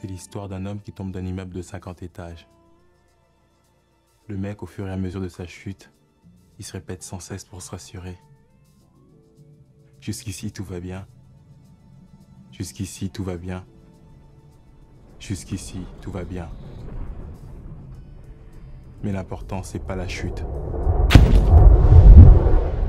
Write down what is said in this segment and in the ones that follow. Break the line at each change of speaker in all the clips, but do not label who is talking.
C'est l'histoire d'un homme qui tombe d'un immeuble de 50 étages. Le mec, au fur et à mesure de sa chute, il se répète sans cesse pour se rassurer. Jusqu'ici, tout va bien. Jusqu'ici, tout va bien. Jusqu'ici, tout va bien. Mais l'important, c'est pas la chute.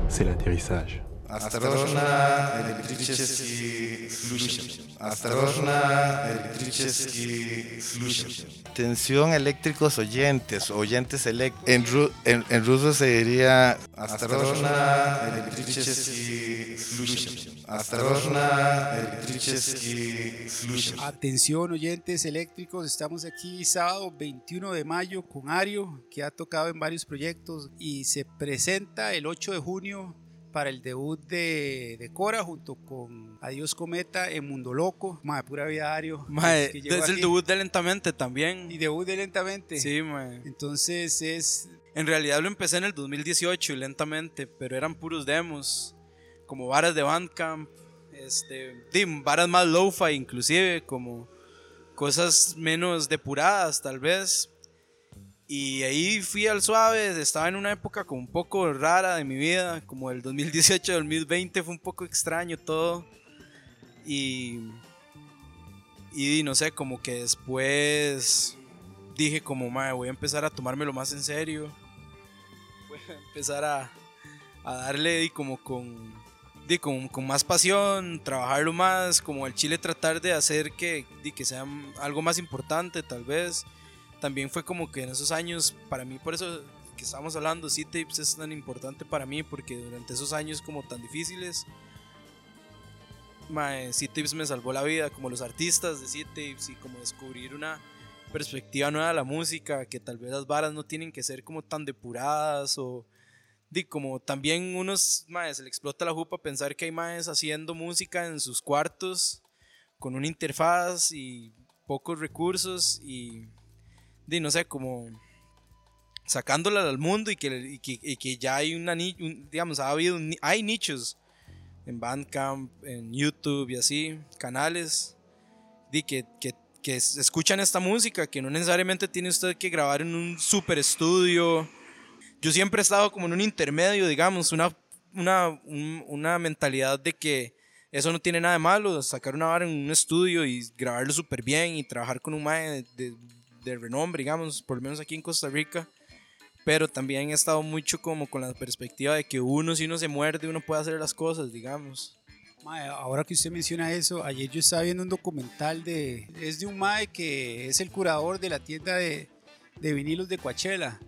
C'est l'atterrissage.
Осторожно, электрический случай. Осторожно, электрический случай. Tensión eléctricos oyentes, oyentes elect en, ru en, en ruso se diría Осторожно, электрический случай. Осторожно, электрический случай.
Atención oyentes eléctricos, estamos aquí sábado 21 de mayo con Ario, que ha tocado en varios proyectos y se presenta el 8 de junio para el debut de, de Cora junto con Adiós Cometa en Mundo Loco, mae, pura vida Ario. Llegó
es el debut de Lentamente también.
Y debut de Lentamente.
Sí, mae.
Entonces es...
En realidad lo empecé en el 2018 y lentamente, pero eran puros demos, como varas de Bandcamp, este, varas más lo-fi inclusive, como cosas menos depuradas tal vez. Y ahí fui al suave, estaba en una época como un poco rara de mi vida, como el 2018-2020 fue un poco extraño todo. Y, y no sé, como que después dije como, "Mae, voy a empezar a tomármelo más en serio. Voy a empezar a, a darle y como con, con, con más pasión, trabajarlo más, como el chile tratar de hacer que, di, que sea algo más importante tal vez. También fue como que en esos años, para mí, por eso que estábamos hablando, C-Tapes es tan importante para mí, porque durante esos años como tan difíciles, C-Tapes me salvó la vida, como los artistas de C-Tapes y como descubrir una perspectiva nueva de la música, que tal vez las varas no tienen que ser como tan depuradas o como también unos maes se le explota la jupa pensar que hay maes haciendo música en sus cuartos con una interfaz y pocos recursos y di, no sé, como sacándola al mundo y que, y que, y que ya hay una un- digamos, ha habido hay nichos en Bandcamp, en YouTube y así, canales di, que, que, que es- escuchan esta música, que no necesariamente tiene usted que grabar en un super estudio. Yo siempre he estado como en un intermedio, digamos, una, una, un- una mentalidad de que eso no tiene nada de malo, sacar una vara en un estudio y grabarlo súper bien y trabajar con un mae de, de, de renombre, digamos, por lo menos aquí en Costa Rica. Pero también he estado mucho como con la perspectiva de que uno, si uno se muerde, uno puede hacer las cosas, digamos.
Mae, ahora que usted menciona eso, ayer yo estaba viendo un documental de... Es de un mae que es el curador de la tienda de, de vinilos de Coachella.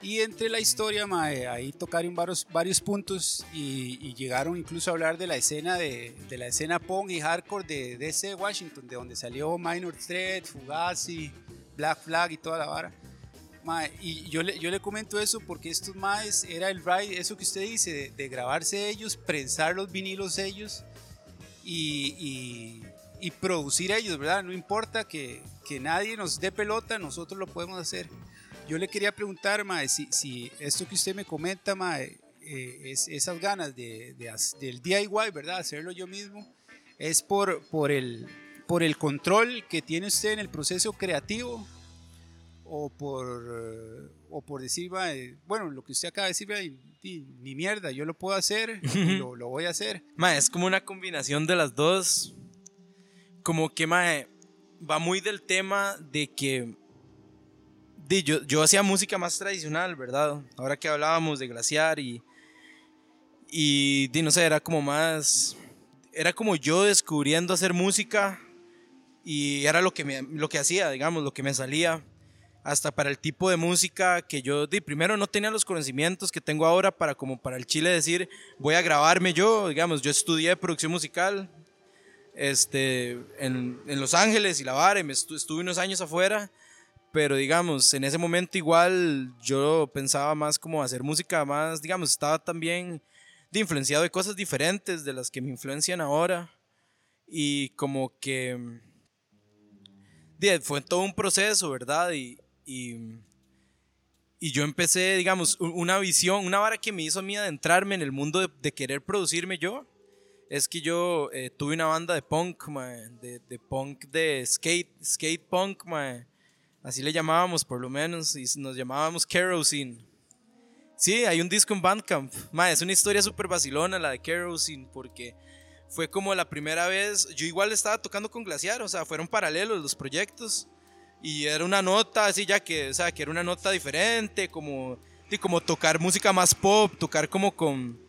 Y entre la historia, mae, ahí tocaron varios, varios puntos y, y llegaron incluso a hablar de la escena de, de la escena punk y hardcore de DC Washington, de donde salió Minor Threat, Fugazi, Black Flag y toda la vara. Mae, y yo le, yo le comento eso porque estos maes era el ride, eso que usted dice, de, de grabarse ellos, prensar los vinilos ellos y, y- y producir ellos, ¿verdad? No importa que, que nadie nos dé pelota, nosotros lo podemos hacer. Yo le quería preguntar, mae, si, si esto que usted me comenta, mae, eh, es, esas ganas de, de del DIY, ¿verdad? Hacerlo yo mismo, es por, por, el, por el control que tiene usted en el proceso creativo o por, eh, o por decir, mae, bueno, lo que usted acaba de decir, mae, di, ni mierda, yo lo puedo hacer y lo, lo voy a hacer.
Ma, es como una combinación de las dos. Como que, ma, va muy del tema de que. Di, yo, hacía música más tradicional, ¿verdad? Ahora que hablábamos de glaciar y. Y, no sé, era como más. Era como yo descubriendo hacer música. Y era lo que, me, lo que hacía, digamos, lo que me salía. Hasta para el tipo de música que yo di. Primero no tenía los conocimientos que tengo ahora para como para el chile decir voy a grabarme yo, digamos, yo estudié producción musical este, en, en Los Ángeles y la vara, y me estu- estuve unos años afuera, pero digamos, en ese momento igual yo pensaba más como hacer música más, digamos, estaba también de influenciado de cosas diferentes de las que me influencian ahora y como que di, fue todo un proceso, ¿verdad? Y, y, y yo empecé, digamos, una visión, una vara que me hizo a mí adentrarme en el mundo de, querer producirme yo, es que yo eh, tuve una banda de punk, mae, de, de punk de skate, skate punk, mae. Así le llamábamos por lo menos, y nos llamábamos Kerosene. Sí, hay un disco en Bandcamp. Mae, es una historia súper vacilona la de Kerosene, porque fue como la primera vez, yo igual estaba tocando con Glaciar, o sea, fueron paralelos los proyectos. Y era una nota así ya que, o sea, que era una nota diferente, como, y como tocar música más pop, tocar como con,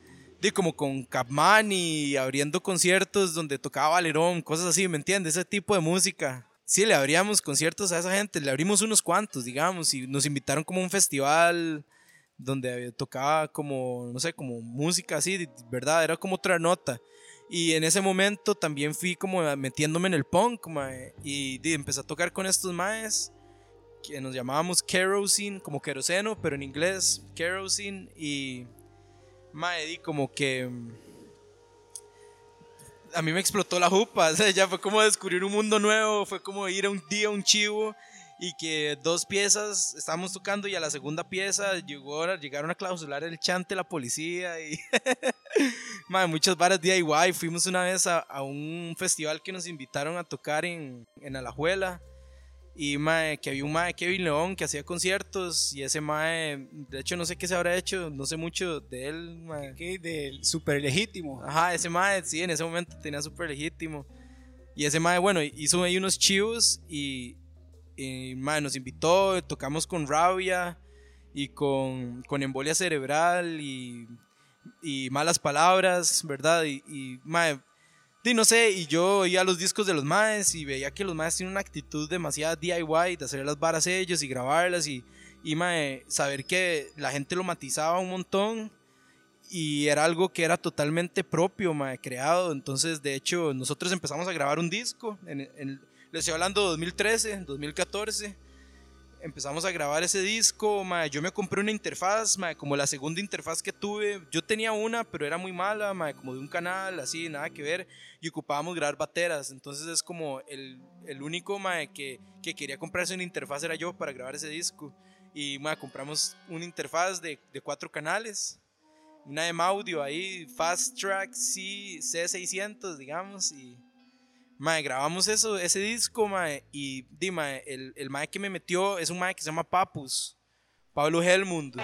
de como con Capman y abriendo conciertos donde tocaba Valerón, cosas así, ¿me entiendes? Ese tipo de música. Sí, le abríamos conciertos a esa gente, le abrimos unos cuantos, digamos, y nos invitaron como a un festival donde tocaba como, no sé, como música así, ¿verdad? Era como otra nota. Y en ese momento también fui como metiéndome en el punk, y, y empecé a tocar con estos maes que nos llamábamos kerosene, como queroseno, pero en inglés, kerosene, y mae, como que a mí me explotó la jupa, ya fue como descubrir un mundo nuevo, fue como ir a un día a un chivo y que dos piezas estábamos tocando y a la segunda pieza llegó, llegaron a clausurar el chante la policía y Mae, muchas varas DIY. Fuimos una vez a, a, un festival que nos invitaron a tocar en, en Alajuela. Y mae, que había un mae, Kevin León, que hacía conciertos. Y ese mae, de hecho, no sé qué se habrá hecho, no sé mucho de él. Mae.
¿Qué? Del super legítimo.
Ajá, ese mae, sí, en ese momento tenía super legítimo. Y ese mae, bueno, hizo ahí unos chivos y, y mae, nos invitó, tocamos con Rabia y con, con embolia cerebral y y malas palabras, ¿verdad? Y, y mae, y no sé, y yo oía los discos de los maes y veía que los maes tienen una actitud demasiada DIY de hacer las varas ellos y grabarlas y, y saber que la gente lo matizaba un montón y era algo que era totalmente propio, mae, creado. Entonces, de hecho, nosotros empezamos a grabar un disco, en, en, les estoy hablando de 2013, 2014 empezamos a grabar ese disco, ma, yo me compré una interfaz, ma, como la segunda interfaz que tuve. Yo tenía una, pero era muy mala, ma, como de un canal, así, nada que ver. Y ocupábamos grabar bateras. Entonces es como el, el único que, que, quería comprarse una interfaz era yo para grabar ese disco. Y compramos una interfaz de, de cuatro canales. Una de audio ahí, Fast Track C, C600, digamos. Y Mae, grabamos eso, ese disco, mae, y di, mae, el, el mae que me metió es un mae que se llama Papus, Pablo Helmund.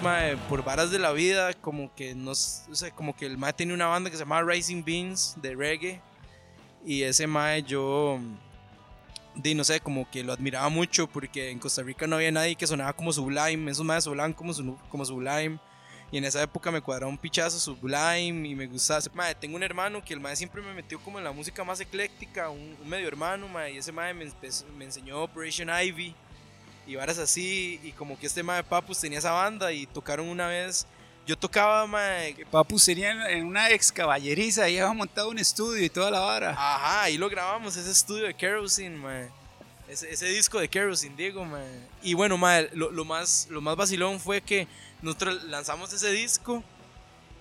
Mae, por varas de la vida, como que nos, o sea, como que el mae tenía una banda que se llamaba Rising Beans de reggae y ese mae yo de no sé, como que lo admiraba mucho porque en Costa Rica no había nadie que sonaba como Sublime, esos maes sonaban como, su, como Sublime y en esa época me cuadraba un pichazo Sublime y me gustaba, mae, tengo un hermano que el mae siempre me metió como en la música más ecléctica, un, un medio hermano, mae, y ese mae me, me enseñó Operation Ivy y varas así, y como que este mae Papus tenía esa banda y tocaron una vez. Yo tocaba, mae.
Que Papus tenía en una ex caballeriza y había montado un estudio y toda la vara.
Ajá, ahí lo grabamos, ese estudio de Kerosene, mae. Ese, ese disco de Kerosene, Diego, mae. Y bueno, mae, lo, lo, más, lo más vacilón fue que nosotros lanzamos ese disco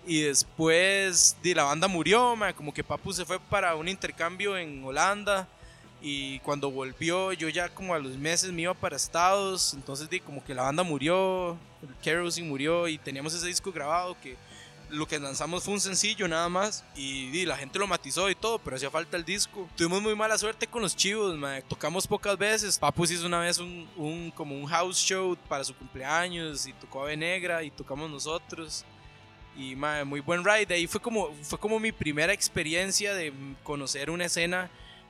y después de la banda murió, mae. Como que Papus se fue para un intercambio en Holanda y cuando volvió yo ya como a los meses me iba para Estados, entonces di como que la banda murió, Kerosene murió y teníamos ese disco grabado que lo que lanzamos fue un sencillo nada más y, di, la gente lo matizó y todo, pero hacía falta el disco. Tuvimos muy mala suerte con los chivos, tocamos pocas veces. Papus hizo una vez un, un, como un house show para su cumpleaños y tocó Ave Negra y tocamos nosotros. Y muy buen ride. Ahí fue como, fue como mi primera experiencia de conocer una escena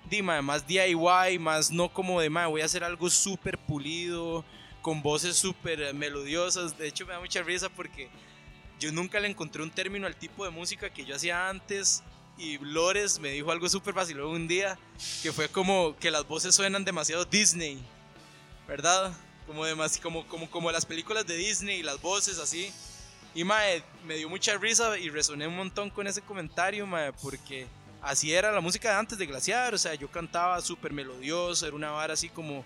di, mae, más DIY, más no como de, mae, voy a hacer algo súper pulido, con voces súper melodiosas. De hecho, me da mucha risa porque yo nunca le encontré un término al tipo de música que yo hacía antes y Lores me dijo algo súper fácil un día, que fue como que las voces suenan demasiado Disney, ¿verdad? Como, como, como, como las películas de Disney, las voces así. Y mae, me dio mucha risa y resoné un montón con ese comentario, mae, porque así era la música de antes de Glaciar, o sea, yo cantaba súper melodioso, era una vara así como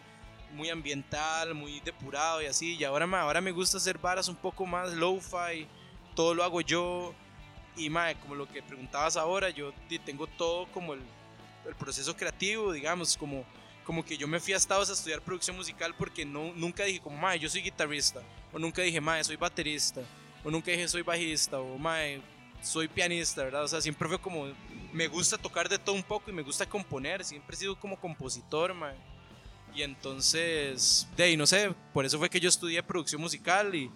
muy ambiental, muy depurado y así, y ahora, mae, ahora me gusta hacer varas un poco más lo-fi, todo lo hago yo, y mae, como lo que preguntabas ahora, yo tengo todo como el, el proceso creativo, digamos, como, como que yo me fui a Estados a estudiar producción musical porque no, nunca dije como, mae, yo soy guitarrista, o nunca dije, mae, soy baterista, o nunca dije soy bajista, o mae, soy pianista, ¿verdad? O sea, siempre fue como, me gusta tocar de todo un poco y me gusta componer, siempre he sido como compositor, mae. Y entonces, de ahí, no sé, por eso fue que yo estudié producción musical y,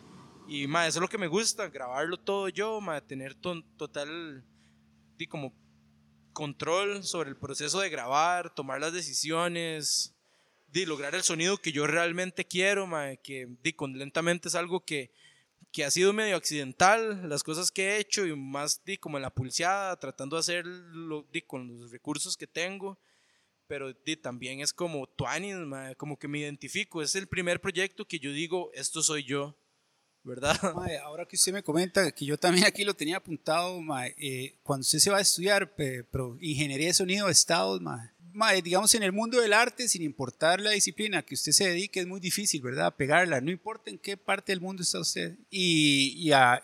y mae, eso es lo que me gusta, grabarlo todo yo, mae, tener total, di, como control sobre el proceso de grabar, tomar las decisiones, de lograr el sonido que yo realmente quiero, mae, que di, con lentamente es algo que que ha sido medio accidental las cosas que he hecho y más di, como en la pulseada, tratando de hacerlo di, con los recursos que tengo. Pero di, también es como tuanis, como que me identifico. Es el primer proyecto que yo digo, esto soy yo, ¿verdad?
ahora que usted me comenta, que yo también aquí lo tenía apuntado, eh, cuando usted se va a estudiar pero ingeniería de sonido de estados, digamos, en el mundo del arte, sin importar la disciplina que usted se dedique, es muy difícil, ¿verdad? Pegarla, no importa en qué parte del mundo está usted. Y, la,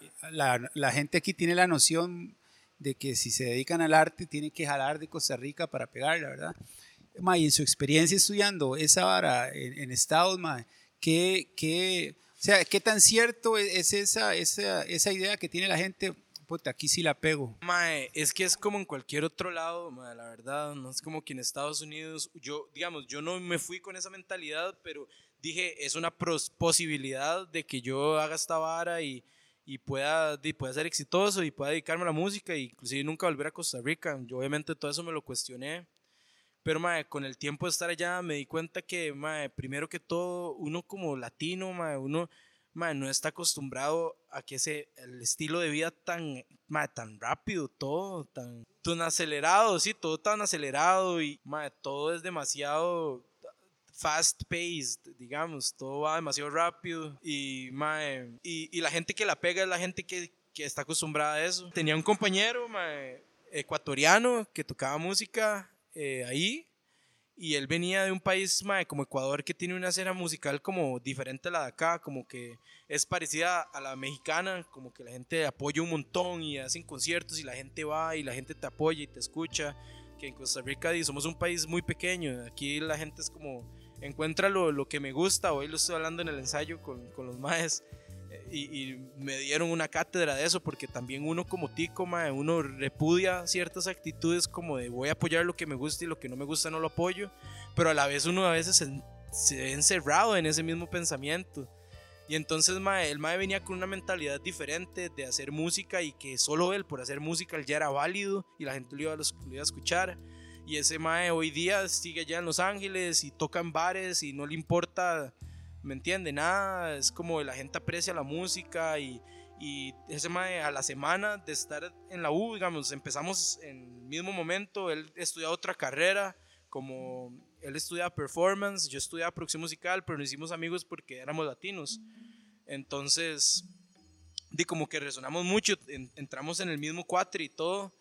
la, gente aquí tiene la noción de que si se dedican al arte, tienen que jalar de Costa Rica para pegarla, ¿verdad? Ma, y en su experiencia estudiando esa vara en, Estados, ma, ¿qué, qué, o sea, ¿qué tan cierto es esa, esa, esa idea que tiene la gente? Puta, aquí sí la pego.
Mae, es que es como en cualquier otro lado, mae, la verdad, no es como que en Estados Unidos, yo, digamos, yo no me fui con esa mentalidad, pero dije, es una posibilidad de que yo haga esta vara y, y pueda, y pueda ser exitoso y pueda dedicarme a la música e inclusive nunca volver a Costa Rica. Yo obviamente todo eso me lo cuestioné. Pero, mae, con el tiempo de estar allá me di cuenta que, mae, primero que todo, uno como latino, mae, uno no está acostumbrado a que ese el estilo de vida tan, tan rápido, todo tan, tan acelerado, sí, todo tan acelerado y todo es demasiado fast paced, digamos, todo va demasiado rápido y, y, y, la gente que la pega es la gente que, que está acostumbrada a eso. Tenía un compañero ecuatoriano que tocaba música eh, ahí y él venía de un país como Ecuador que tiene una escena musical como diferente a la de acá, como que es parecida a la mexicana, como que la gente apoya un montón y hacen conciertos y la gente va y la gente te apoya y te escucha, que en Costa Rica somos un país muy pequeño, aquí la gente es como encuentra lo, lo que me gusta, hoy lo estoy hablando en el ensayo con, con los maes y, me dieron una cátedra de eso, porque también uno como tico, uno repudia ciertas actitudes como de voy a apoyar lo que me gusta y lo que no me gusta no lo apoyo, pero a la vez uno a veces se, ve encerrado en ese mismo pensamiento. Y entonces mae, el mae venía con una mentalidad diferente de hacer música y que solo él por hacer música ya era válido y la gente lo iba, lo iba a escuchar. Y ese mae hoy día sigue allá en Los Ángeles y toca en bares y no le importa ¿me entiende? Nada, es como la gente aprecia la música y, y ese mae a la semana de estar en la U, digamos, empezamos en el mismo momento, él estudiaba otra carrera, como él estudiaba performance, yo estudiaba producción musical, pero nos hicimos amigos porque éramos latinos. Entonces, di como que resonamos mucho, entramos en el mismo cuatro y todo,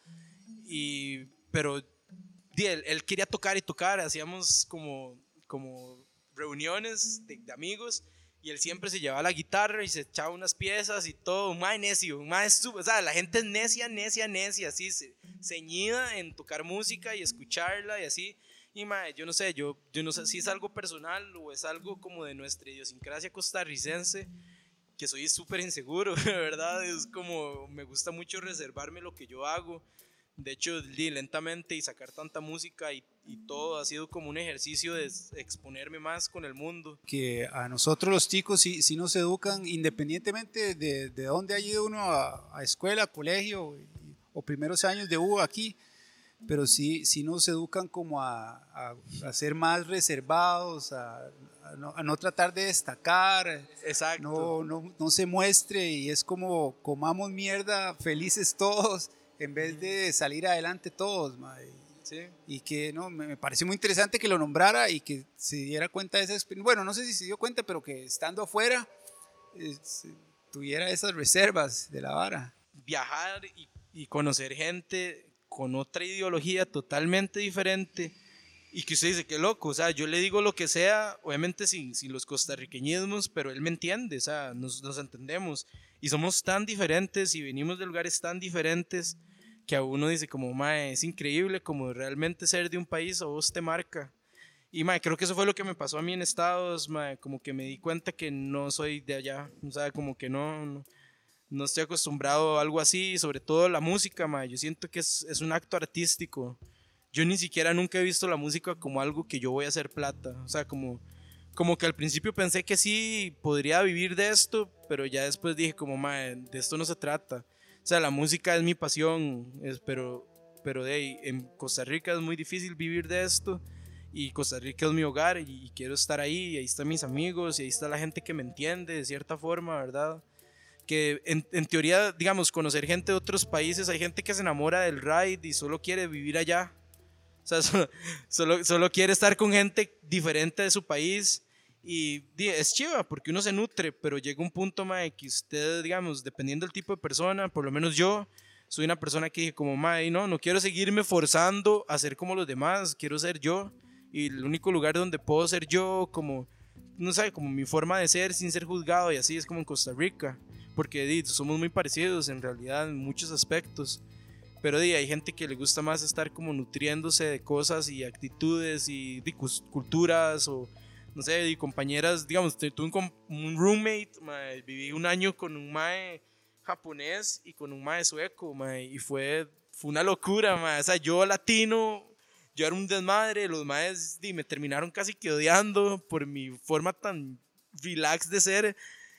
y, pero él, él, quería tocar y tocar, hacíamos como, como reuniones de, amigos y él siempre se llevaba la guitarra y se echaba unas piezas y todo, un más necio, un más o sea, la gente es necia, necia, necia, así, ceñida en tocar música y escucharla y así. Y mae, yo no sé, yo, yo no sé si es algo personal o es algo como de nuestra idiosincrasia costarricense, que soy súper inseguro, ¿verdad? Es como, me gusta mucho reservarme lo que yo hago de hecho, lentamente y sacar tanta música y, todo ha sido como un ejercicio de exponerme más con el mundo.
Que a nosotros los chicos sí, sí nos educan independientemente de, de dónde haya ido uno a, escuela, colegio o primeros años de U aquí, pero sí, sí nos educan como a, a, ser más reservados, a, no, no, tratar de destacar,
Exacto.
No, no, no se muestre y es como comamos mierda felices todos en vez de salir adelante todos.
Sí.
Y que no, me, me pareció muy interesante que lo nombrara y que se diera cuenta de esa experiencia. Bueno, no sé si se dio cuenta, pero que estando afuera eh, tuviera esas reservas de la vara.
viajar y, y conocer gente con otra ideología totalmente diferente y que usted dice que loco, o sea, yo le digo lo que sea, obviamente sin, sin los costarriqueñismos, pero él me entiende, o sea, nos, nos entendemos y somos tan diferentes y venimos de lugares tan diferentes que a uno dice como, mae, es increíble como realmente ser de un país a vos te marca. Y mae, creo que eso fue lo que me pasó a mí en Estados, mae, como que me di cuenta que no soy de allá, o sea, como que no, no, no estoy acostumbrado a algo así, sobre todo la música, mae, yo siento que es, es un acto artístico. Yo ni siquiera nunca he visto la música como algo que yo voy a hacer plata, o sea, como, como que al principio pensé que sí podría vivir de esto, pero ya después dije como, mae, de esto no se trata. O sea, la música es mi pasión, es, pero, pero de en Costa Rica es muy difícil vivir de esto y Costa Rica es mi hogar y, y quiero estar ahí y ahí están mis amigos y ahí está la gente que me entiende de cierta forma, ¿verdad? Que en, en teoría, digamos, conocer gente de otros países, hay gente que se enamora del ride y solo quiere vivir allá. O sea, solo, solo quiere estar con gente diferente de su país y es chiva porque uno se nutre, pero llega un punto, mae, que usted, digamos, dependiendo del tipo de persona, por lo menos yo, soy una persona que dije como, mae, no, no quiero seguirme forzando a ser como los demás, quiero ser yo. Y el único lugar donde puedo ser yo, como, no sé, como mi forma de ser sin ser juzgado y así es como en Costa Rica. Porque di, somos muy parecidos en realidad en muchos aspectos. Pero di, hay gente que le gusta más estar como nutriéndose de cosas y actitudes y di, culturas o no sé, di, compañeras, digamos, tu- tuve un, un roommate, mae, viví un año con un mae japonés y con un mae sueco, mae, y fue, fue una locura, mae. o sea, yo latino, yo era un desmadre, los maes di, me terminaron casi que odiando por mi forma tan relax de ser,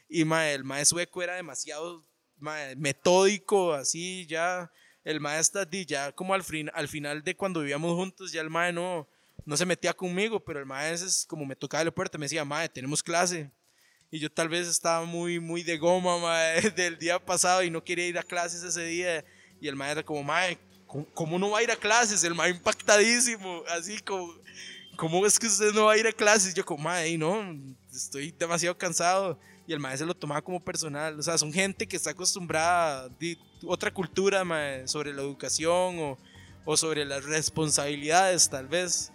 y mae, el mae sueco era demasiado mae, metódico, así, ya, el mae está, ya como al, fin, al final de cuando vivíamos juntos, ya el mae no, no se metía conmigo, pero el mae es como me tocaba la puerta, me decía, mae, tenemos clase. Y yo tal vez estaba muy, muy de goma, mae, del día pasado y no quería ir a clases ese día. Y el mae era como, mae, ¿cómo, cómo no va a ir a clases? El mae impactadísimo, así como, ¿cómo es que usted no va a ir a clases? Yo como, mae, no, estoy demasiado cansado. Y el mae se lo tomaba como personal. O sea, son gente que está acostumbrada a otra cultura, mae, sobre la educación o, o sobre las responsabilidades, tal vez.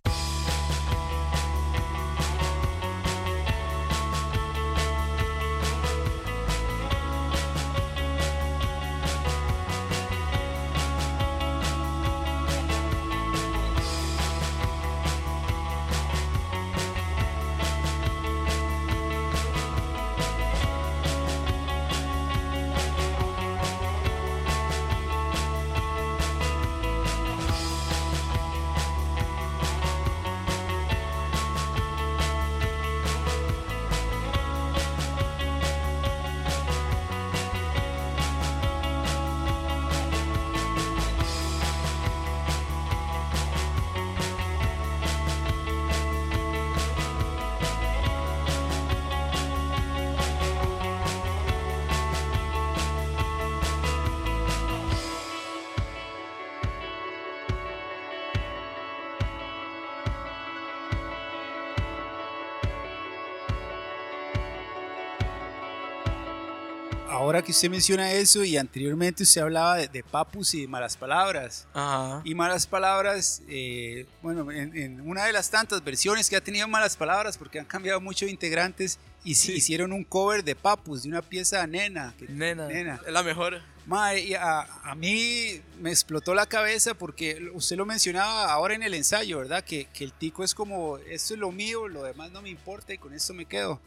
Ahora que usted menciona eso y anteriormente usted hablaba de, de papus y de malas palabras.
Ajá.
Y malas palabras, eh, bueno, en, en una de las tantas versiones que ha tenido malas palabras, porque han cambiado muchos integrantes, y sí, hicieron un cover de papus, de una pieza nena. que-
Nena,
Nena.
es la mejor.
Mae, y a, a mí me explotó la cabeza porque usted lo mencionaba ahora en el ensayo, ¿verdad? Que, que el tico es como, esto es lo mío, lo demás no me importa y con esto me quedo.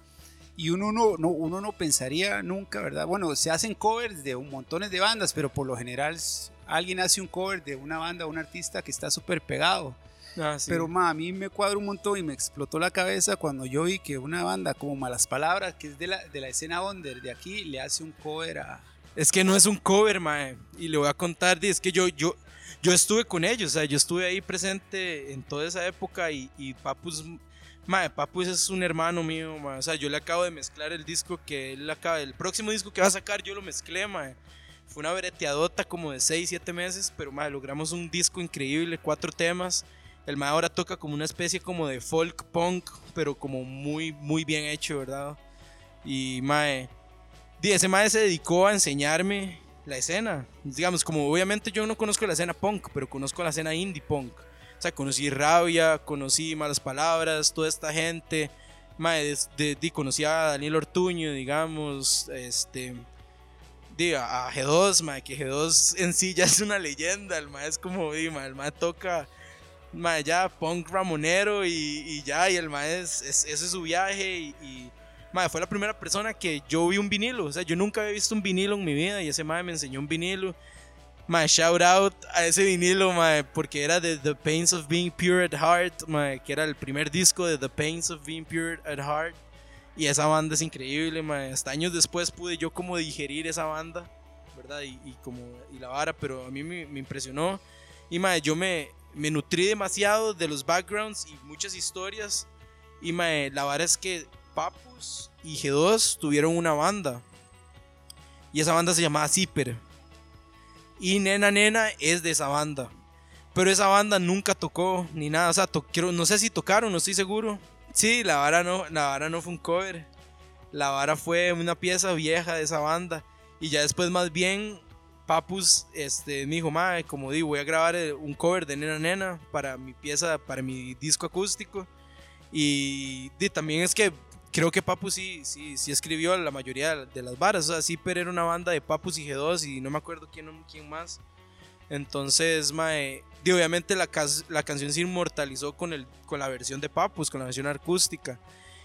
Y uno no, no, uno no pensaría nunca, ¿verdad? Bueno, se hacen covers de un montones de bandas, pero por lo general alguien hace un cover de una banda, un artista que está súper pegado.
Ah, sí.
Pero ma, a mí me cuadra un montón y me explotó la cabeza cuando yo vi que una banda como Malas Palabras, que es de la, de la escena under de aquí, le hace un cover a,
Es que no es un cover, mae. Y le voy a contar, es que yo, yo, yo estuve con ellos, o sea, yo estuve ahí presente en toda esa época y, y Papus, mae, Papus es un hermano mío, mae. O sea, yo le acabo de mezclar el disco que él acaba, el próximo disco que va a sacar, yo lo mezclé, mae. fue una breteadota como de 6, 7 meses, pero mae, logramos un disco increíble, cuatro temas. El mae ahora toca como una especie como de folk punk, pero como muy, muy bien hecho, ¿verdad? Y mae, di, ese mae se dedicó a enseñarme la escena. Digamos, como obviamente yo no conozco la escena punk, pero conozco la escena indie punk. Conocí Rabia, conocí Malas Palabras, toda esta gente. Mae, de, de, conocí a Daniel Ortuño, digamos, este, di, a, G2, mae, que G2 en sí ya es una leyenda, el mae es como, di, mae, el mae toca, mae, ya punk ramonero y, ya, y el mae es, ese es su viaje y, y fue la primera persona que yo vi un vinilo, o sea, yo nunca había visto un vinilo en mi vida y ese mae me enseñó un vinilo My shout out a ese vinilo, mae, porque era de The Pains of Being Pure at Heart, mae, que era el primer disco de The Pains of Being Pure at Heart. Y esa banda es increíble, mae. Hasta años después pude yo como digerir esa banda, ¿verdad? Y, como, y la vara, pero a mí me, me impresionó. Y mae, yo me, me nutrí demasiado de los backgrounds y muchas historias. Y mae, la vara es que Papus y G2 tuvieron una banda. Y esa banda se llamaba Zipper. Y Nena Nena es de esa banda. Pero esa banda nunca tocó ni nada. O sea, no sé si tocaron, no estoy seguro. Sí, la vara no, la vara no fue un cover. La vara fue una pieza vieja de esa banda. Y ya después más bien Papus este, me dijo, madre, como digo, voy a grabar eh, un cover de Nena Nena para mi pieza, para mi disco acústico. Y, y también es que creo que Papus sí, sí, sí escribió la mayoría de las varas. O sea, sí, pero era una banda de Papus y G2 y no me acuerdo quién, quién más. Entonces, mae, obviamente la, la canción se inmortalizó con, el, con la versión de Papus, con la versión acústica.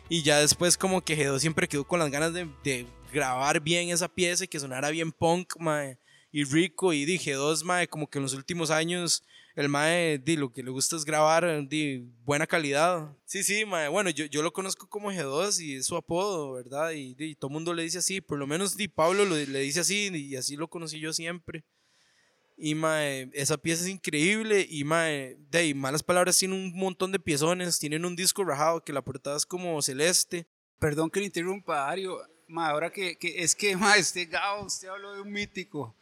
Y ya después como que G2 siempre quedó con las ganas de, de grabar bien esa pieza y que sonara bien punk, mae, y rico. Y dije, G2, mae, como que en los últimos años el mae, di, lo que le gusta es grabar, di, buena calidad. Sí, sí, mae, bueno, yo, yo lo conozco como G2 y es su apodo, ¿verdad? Y, di, todo mundo le dice así, por lo menos di, Pablo lo, le dice así y así lo conocí yo siempre. Y mae, esa pieza es increíble y mae, de malas palabras tiene un montón de piezones, tienen un disco rajado que la portada es como celeste.
Perdón que le interrumpa, Ario, mae, ahora que, que es que mae, usted Gao, usted habló de un mítico.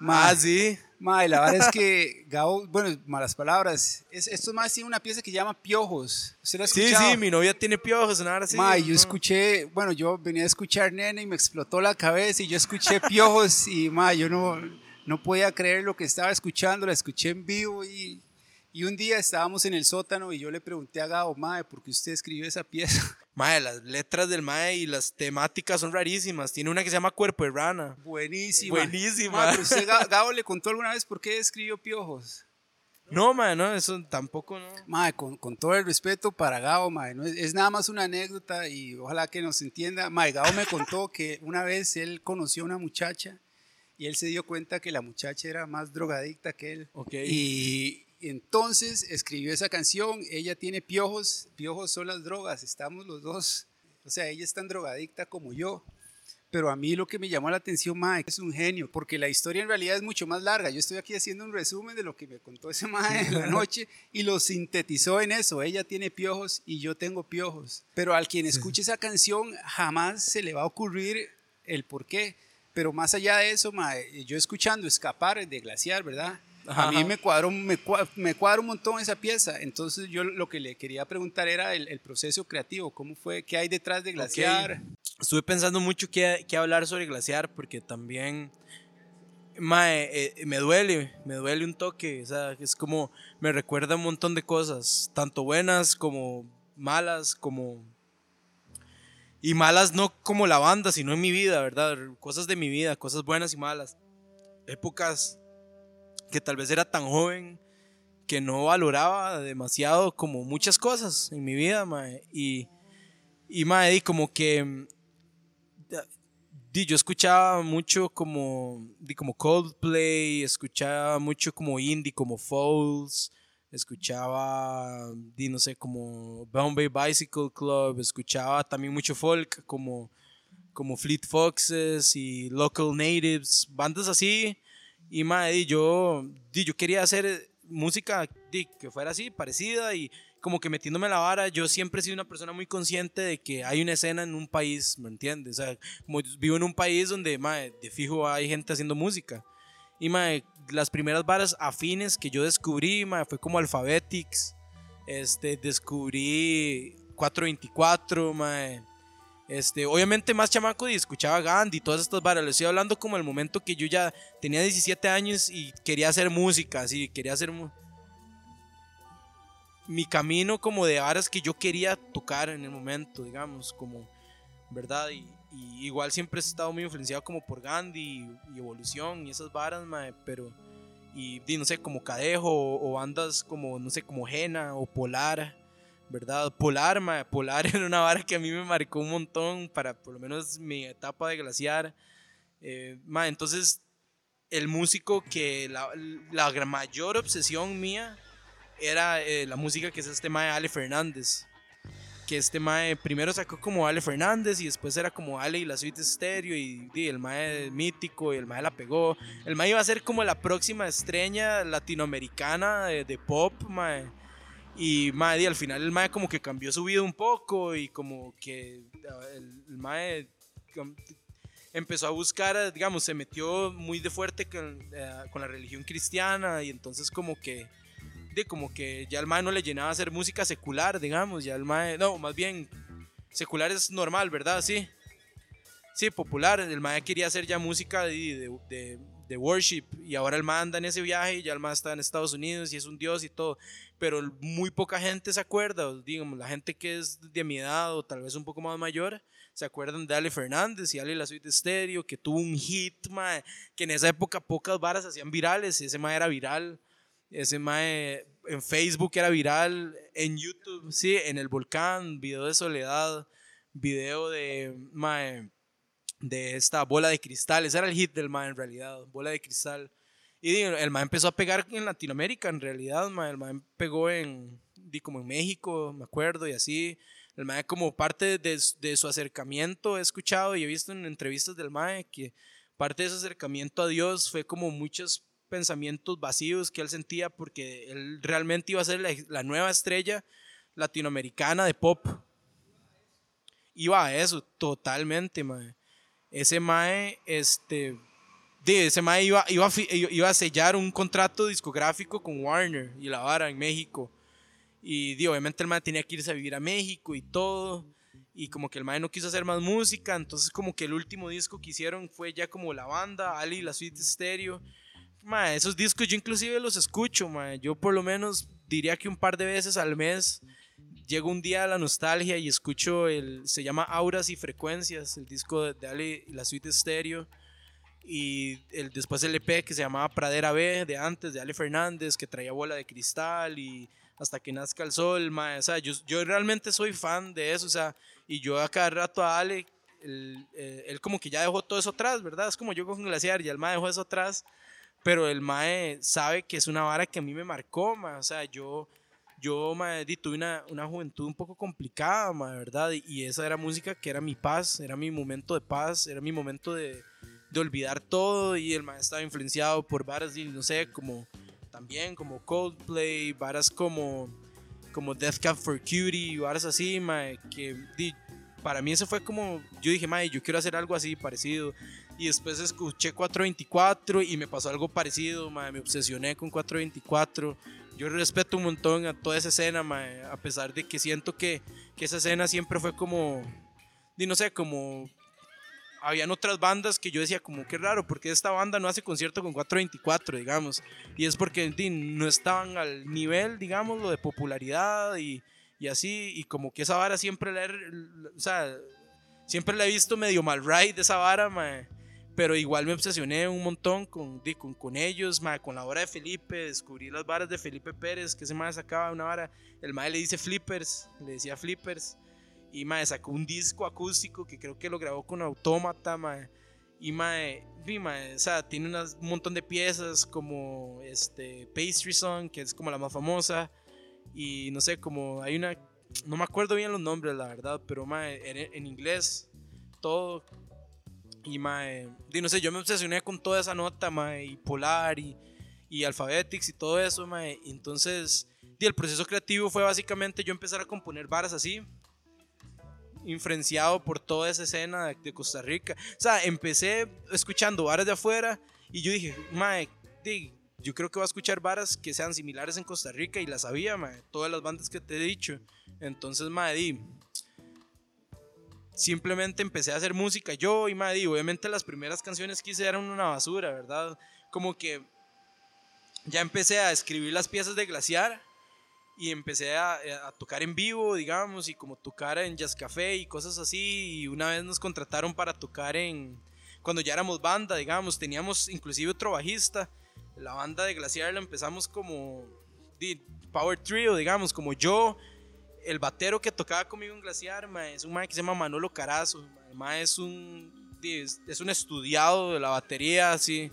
Ah, sí.
Mae, la verdad es que Gabo, bueno, malas palabras. Es, más tiene una pieza que llama Piojos. ¿Usted lo ha escuchado?
Sí, sí, mi novia tiene piojos, nada así.
Mae, yo escuché, bueno, yo venía a escuchar Nene y me explotó la cabeza y yo escuché Piojos y mae, yo no, no podía creer lo que estaba escuchando, la escuché en vivo y, y un día estábamos en el sótano y yo le pregunté a Gabo, mae, ¿por qué usted escribió esa pieza?
Mae, las letras del Mae y las temáticas son rarísimas. Tiene una que se llama Cuerpo de Rana.
Buenísima.
Buenísima.
Mae, pero usted, Gabo, le contó alguna vez por qué escribió Piojos.
No, mae, no, eso tampoco no.
Mae, con, con todo el respeto para Gabo, mae, no, es, es, nada más una anécdota y ojalá que nos entienda. Mae, Gabo me contó que una vez él conoció a una muchacha y él se dio cuenta que la muchacha era más drogadicta que él.
Okay.
Y entonces escribió esa canción, ella tiene piojos, piojos son las drogas, estamos los dos, o sea, ella es tan drogadicta como yo. Pero a mí lo que me llamó la atención, Mae, es un genio, porque la historia en realidad es mucho más larga. Yo estoy aquí haciendo un resumen de lo que me contó ese Mae en la noche y lo sintetizó en eso. Ella tiene piojos y yo tengo piojos. Pero al quien escuche esa canción jamás se le va a ocurrir el por qué. Pero más allá de eso, Mae, yo escuchando Escapar de Glaciar, ¿verdad? A mí me cuadró, me, cuadra, me cuadra un montón esa pieza. Entonces yo lo que le quería preguntar era el, el proceso creativo, cómo fue, qué hay detrás de Glaciar.
Okay. Estuve pensando mucho qué, qué, hablar sobre Glaciar porque también mae, eh, me duele, me duele un toque. O sea, es como, me recuerda un montón de cosas, tanto buenas como malas, como... Y malas no como la banda, sino en mi vida, ¿verdad? Cosas de mi vida, cosas buenas y malas. Épocas que tal vez era tan joven que no valoraba demasiado como muchas cosas en mi vida, mae. Y, y mae, y como que yo escuchaba mucho como, di, como Coldplay, escuchaba mucho como indie, como Falls, escuchaba, di, no sé, como Bombay Bicycle Club, escuchaba también mucho folk como, como Fleet Foxes y Local Natives, bandas así y madre, yo, yo quería hacer música que fuera así, parecida y, como que metiéndome la vara, yo siempre he sido una persona muy consciente de que hay una escena en un país, ¿me entiendes? O sea, como vivo en un país donde, mae, de fijo hay gente haciendo música. Y, mae, las primeras varas afines que yo descubrí, mae, fue como Alphabetics, este, descubrí 424, mae. Este, obviamente más chamaco y escuchaba Gandhi y todas estas varas. Le estoy hablando como el momento que yo ya tenía 17 años y quería hacer música, así, quería hacer mi camino como de varas que yo quería tocar en el momento, digamos, como, ¿verdad? Y, igual siempre he estado muy influenciado como por Gandhi y, Evolución y esas varas, pero, y, y, no sé, como Cadejo o, o bandas como, no sé, como Jena o Polar ¿verdad? Polar, ma, Polar era una vara que a mí me marcó un montón para por lo menos mi etapa de glaciar. Eh, entonces, el músico que la, la mayor obsesión mía era eh, la música que es este mae Ale Fernández. Que este mae primero sacó como Ale Fernández y después era como Ale y la suite estéreo y, y, el mae mítico y el mae la pegó. El mae iba a ser como la próxima estrella latinoamericana de, de pop, mae y mae, al final el mae como que cambió su vida un poco y como que el, el mae empezó a buscar, digamos, se metió muy de fuerte con, eh, con, la religión cristiana y entonces como que, de, como que ya el mae no le llenaba hacer música secular, digamos, ya el mae, no, más bien secular es normal, ¿verdad? Sí. Sí, popular, el mae quería hacer ya música de de worship y ahora el man anda en ese viaje y ya el man está en Estados Unidos y es un dios y todo, pero muy poca gente se acuerda, digamos, la gente que es de mi edad o tal vez un poco más mayor, se acuerdan de Ale Fernández y Ale La Suite Stereo, que tuvo un hit, mae, que en esa época pocas varas hacían virales, ese mae era viral, ese mae en Facebook era viral, en YouTube, sí, en el volcán, video de soledad, video de mae de esta bola de cristal. Ese era el hit del man en realidad, bola de cristal. Y el man empezó a pegar en Latinoamérica en realidad, el man pegó en, como en México, me acuerdo, y así. El man como parte de, de, su acercamiento he escuchado y he visto en entrevistas del man que parte de su acercamiento a Dios fue como muchos pensamientos vacíos que él sentía porque él realmente iba a ser la, la nueva estrella latinoamericana de pop. Iba a eso, totalmente, man ese Mae, este, de ese Mae iba, iba, iba a sellar un contrato discográfico con Warner y la vara en México. Y obviamente el Mae tenía que irse a vivir a México y todo. Y como que el Mae no quiso hacer más música, entonces como que el último disco que hicieron fue ya como la banda, Ali, la suite stereo. Mae, esos discos yo inclusive los escucho, mae. yo por lo menos diría que un par de veces al mes llego un día a la nostalgia y escucho el, se llama Auras y Frecuencias, el disco de, Ale, la suite estéreo. Y el, después el EP que se llamaba Pradera B, de antes, de Ale Fernández, que traía bola de cristal y hasta que nazca el sol. o sea, yo, yo, realmente soy fan de eso, o sea, y yo a cada rato a Ale, él, eh, él, como que ya dejó todo eso atrás, ¿verdad? Es como yo con Glaciar, ya el Mae dejó eso atrás, pero el Mae sabe que es una vara que a mí me marcó, o sea, yo yo tuve una, una, juventud un poco complicada, ma, ¿verdad? Y, esa era música que era mi paz, era mi momento de paz, era mi momento de, de olvidar todo y el maestro estaba influenciado por varas, no sé, como también como Coldplay, varas como, como Death Cab for Cutie, varas así, que para mí eso fue como, yo dije, ma, yo quiero hacer algo así parecido. Y después escuché 424 y me pasó algo parecido, me obsesioné con 424 yo respeto un montón a toda esa escena, a pesar de que siento que, que esa escena siempre fue como, y no sé, como habían otras bandas que yo decía como qué raro, porque esta banda no hace concierto con 424, digamos, y es porque no estaban al nivel, digamos, lo de popularidad y, y, así, y como que esa vara siempre la, o sea, siempre la he visto medio mal right de esa vara, mae pero igual me obsesioné un montón con, con, con ellos, ma, con la obra de Felipe, descubrí las varas de Felipe Pérez, que ese mae sacaba una vara, el mae le dice flippers, le decía flippers, y mae sacó un disco acústico que creo que lo grabó con Autómata, mae, y mae, vi, mae, o sea, tiene un montón de piezas como este Pastry Song, que es como la más famosa, y no sé, como hay una, no me acuerdo bien los nombres, la verdad, pero mae, en, en inglés, todo y, mae, no sé, yo me obsesioné con toda esa nota, mae, y Polar y, y Alphabetics y todo eso, mae. Entonces, y el proceso creativo fue básicamente yo empezar a componer varas así, influenciado por toda esa escena de, de Costa Rica. O sea, empecé escuchando varas de afuera y yo dije, mae, di, yo creo que voy a escuchar varas que sean similares en Costa Rica y las sabía, mae, todas las bandas que te he dicho. Entonces, mae, di, simplemente empecé a hacer música yo y mae, di, obviamente las primeras canciones que hice eran una basura, ¿verdad? Como que ya empecé a escribir las piezas de Glaciar y empecé a, tocar en vivo, digamos, y como tocar en Jazz Café y cosas así. Y una vez nos contrataron para tocar en. Cuando ya éramos banda, digamos, teníamos inclusive otro bajista. La banda de Glaciar la empezamos como Power Trio, digamos, como yo. El batero que tocaba conmigo en Glaciar ma, es un mae que se llama Manolo Carazo. El mae es un, es, un estudiado de la batería, así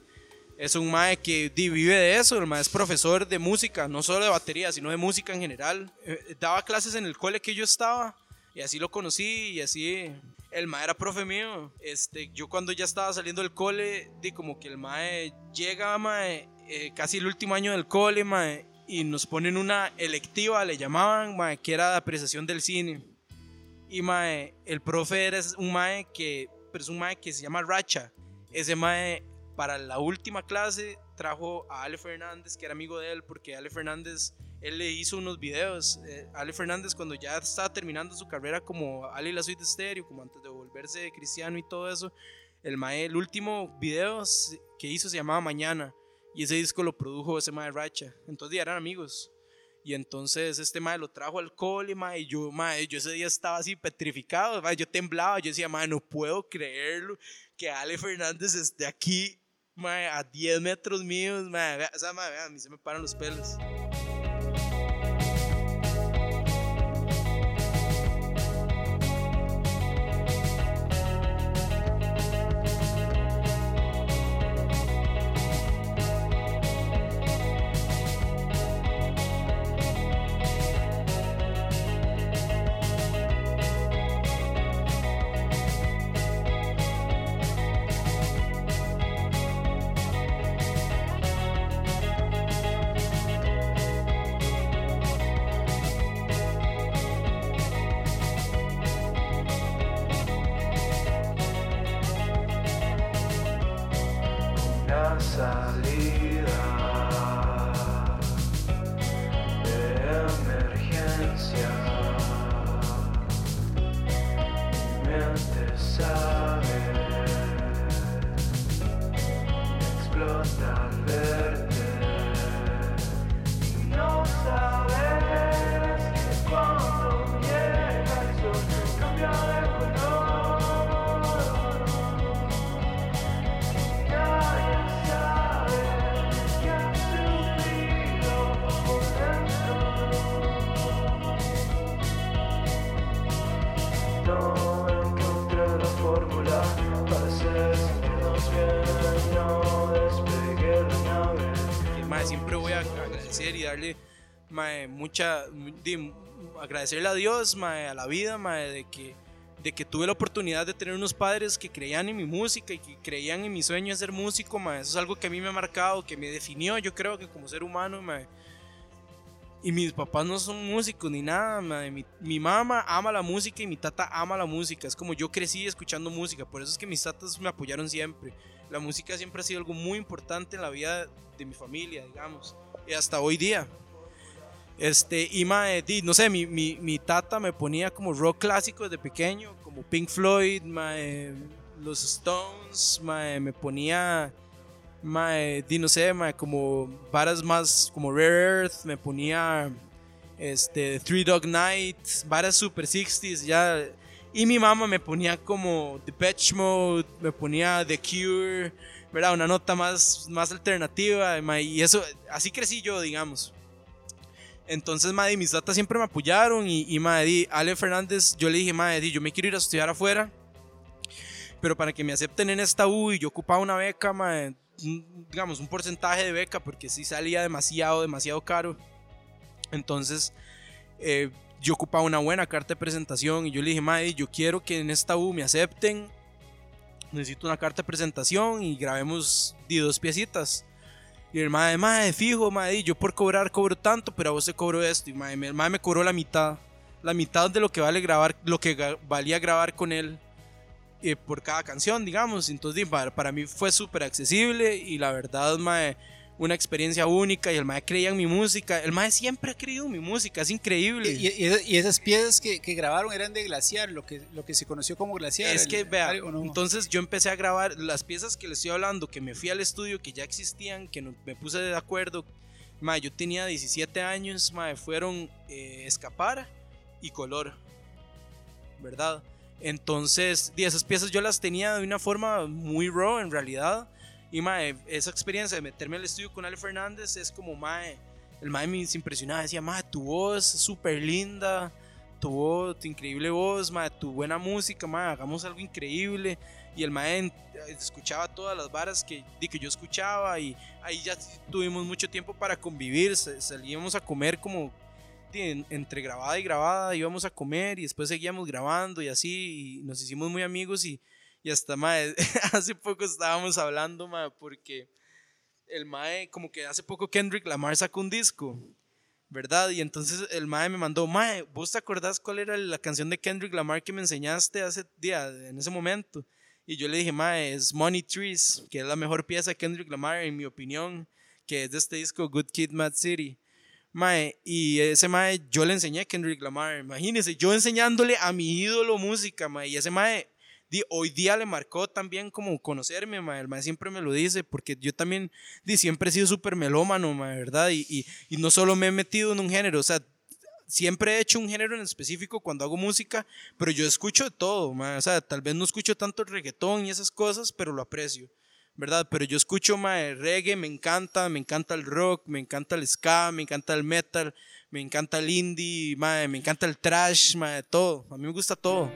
es un mae que vive de eso, el mae es profesor de música, no solo de batería, sino de música en general. Eh, daba clases en el cole que yo estaba y así lo conocí y así el mae era profe mío. Este, yo cuando ya estaba saliendo del cole, di como que el mae llega, mae, eh, casi el último año del cole, mae, y nos ponen una electiva, le llamaban, mae, que era de apreciación del cine. Y mae, el profe era un mae que, pero es un mae que se llama Racha. Ese mae para la última clase trajo a Ale Fernández, que era amigo de él, porque Ale Fernández, él le hizo unos videos. Eh, Ale Fernández, cuando ya estaba terminando su carrera como Ale y la suite de estéreo, como antes de volverse cristiano y todo eso, el, mae, el último video que hizo se llamaba Mañana, y ese disco lo produjo ese mae Racha. Entonces ya eran amigos. Y entonces este mae lo trajo al cole, mae, y yo, mae, yo ese día estaba así petrificado, mae, yo temblaba, yo decía, mae, no puedo creerlo que Ale Fernández esté aquí mae, a 10 metros míos, mae, o sea, mae, a mí se me paran los pelos. Darle mae, mucha agradecerle a Dios mae, a la vida mae, de que de que tuve la oportunidad de tener unos padres que creían en mi música y que creían en mi sueño de ser músico mae. eso es algo que a mí me ha marcado que me definió yo creo que como ser humano mae. y mis papás no son músicos ni nada mae. Mi, mi mamá ama la música y mi tata ama la música es como yo crecí escuchando música por eso es que mis tatas me apoyaron siempre la música siempre ha sido algo muy importante en la vida de mi familia, digamos, y hasta hoy día. Este, y mae, di, no sé, mi, mi, mi tata me ponía como rock clásico desde pequeño, como Pink Floyd, mae, los Stones, mae, me ponía, mae, no sé, como varas más, como Rare Earth, me ponía, este, Three Dog Night, varas Super 60s, ya. Y mi mamá me ponía como Depeche Mode, me ponía The Cure, ¿verdad? Una nota más, más alternativa, mae, y eso, así crecí yo, digamos. Entonces, madre, mis tatas siempre me apoyaron y, y madre, Ale Fernández, yo le dije, madre, yo me quiero ir a estudiar afuera, pero para que me acepten en esta U y yo ocupaba una beca, digamos, un porcentaje de beca, porque sí salía demasiado, demasiado caro. Entonces, eh, yo ocupaba una buena carta de presentación y yo le dije, madre, yo quiero que en esta U me acepten, necesito una carta de presentación y grabemos di, dos piecitas. Y el mae, mae, fijo, mae, yo por cobrar cobro tanto, pero a vos te cobro esto. Y mae, el mae me cobró la mitad. La mitad de lo que vale grabar, lo que valía grabar con él eh, por cada canción, digamos. Entonces, para, para mí fue súper accesible y la verdad, mae, una experiencia única. Y el mae creía en mi música. El mae siempre ha creído en mi música, es increíble.
Y, y- y esas piezas que, que grabaron eran de Glaciar, lo que, lo que se conoció como Glaciar.
Es
el-
que, vea, entonces yo empecé a grabar las piezas que le estoy hablando, que me fui al estudio, que ya existían, que no- me puse de acuerdo. Ma, yo tenía 17 años, ma, fueron eh, Escapar y Color, ¿verdad? Entonces, di, esas piezas yo las tenía de una forma muy raw en realidad. Y ma, esa experiencia de meterme al estudio con Ale Fernández es como, ma, el mae me impresionaba, decía, ma, tu voz es súper linda, tu voz, tu increíble voz, ma, tu buena música, ma, hagamos algo increíble. Y el mae escuchaba todas las varas que, que yo escuchaba y ahí ya tuvimos mucho tiempo para convivir, sa- salíamos a comer como entre grabada y grabada, íbamos a comer y después seguíamos grabando y así, y nos hicimos muy amigos y, y hasta, mae, hace poco estábamos hablando, mae, porque el mae, como que hace poco Kendrick Lamar sacó un disco, ¿verdad? Y entonces el mae me mandó, mae, ¿vos te acordás cuál era la canción de Kendrick Lamar que me enseñaste hace día, en ese momento? Y yo le dije, mae, es Money Trees, que es la mejor pieza de Kendrick Lamar, en mi opinión, que es de este disco Good Kid, Mad City. Mae, y ese mae, yo le enseñé a Kendrick Lamar, imagínense, yo enseñándole a mi ídolo música, mae, y ese mae, hoy día le marcó también como conocerme, mae, el mae siempre me lo dice, porque yo también, di, siempre he sido súper melómano, mae, ¿verdad? Y, y, no solo me he metido en un género, o sea, siempre he hecho un género en específico cuando hago música, pero yo escucho de todo, mae, o sea, tal vez no escucho tanto el reggaetón y esas cosas, pero lo aprecio. ¿verdad? Pero yo escucho mae, reggae, me encanta, me encanta el rock, me encanta el ska, me encanta el metal, me encanta el indie, mae, me encanta el trash, mae, todo. A mí me gusta todo.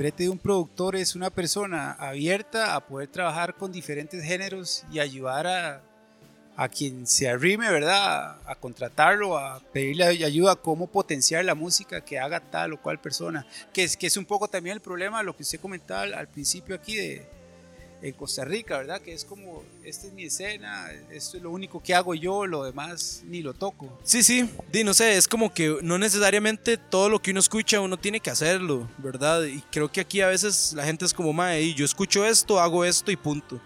Brete de un productor es una persona abierta a poder trabajar con diferentes géneros y ayudar a, a quien se arrime, ¿verdad? A, contratarlo, a pedirle ay- ayuda a cómo potenciar la música que haga tal o cual persona. Que es, que es un poco también el problema, lo que usted comentaba al, al principio aquí de en Costa Rica, ¿verdad? Que es como, esta es mi escena, esto es lo único que hago yo, lo demás ni lo toco.
Sí, sí, di, no sé, es como que no necesariamente todo lo que uno escucha uno tiene que hacerlo, ¿verdad? Y creo que aquí a veces la gente es como, mae, yo escucho esto, hago esto y punto.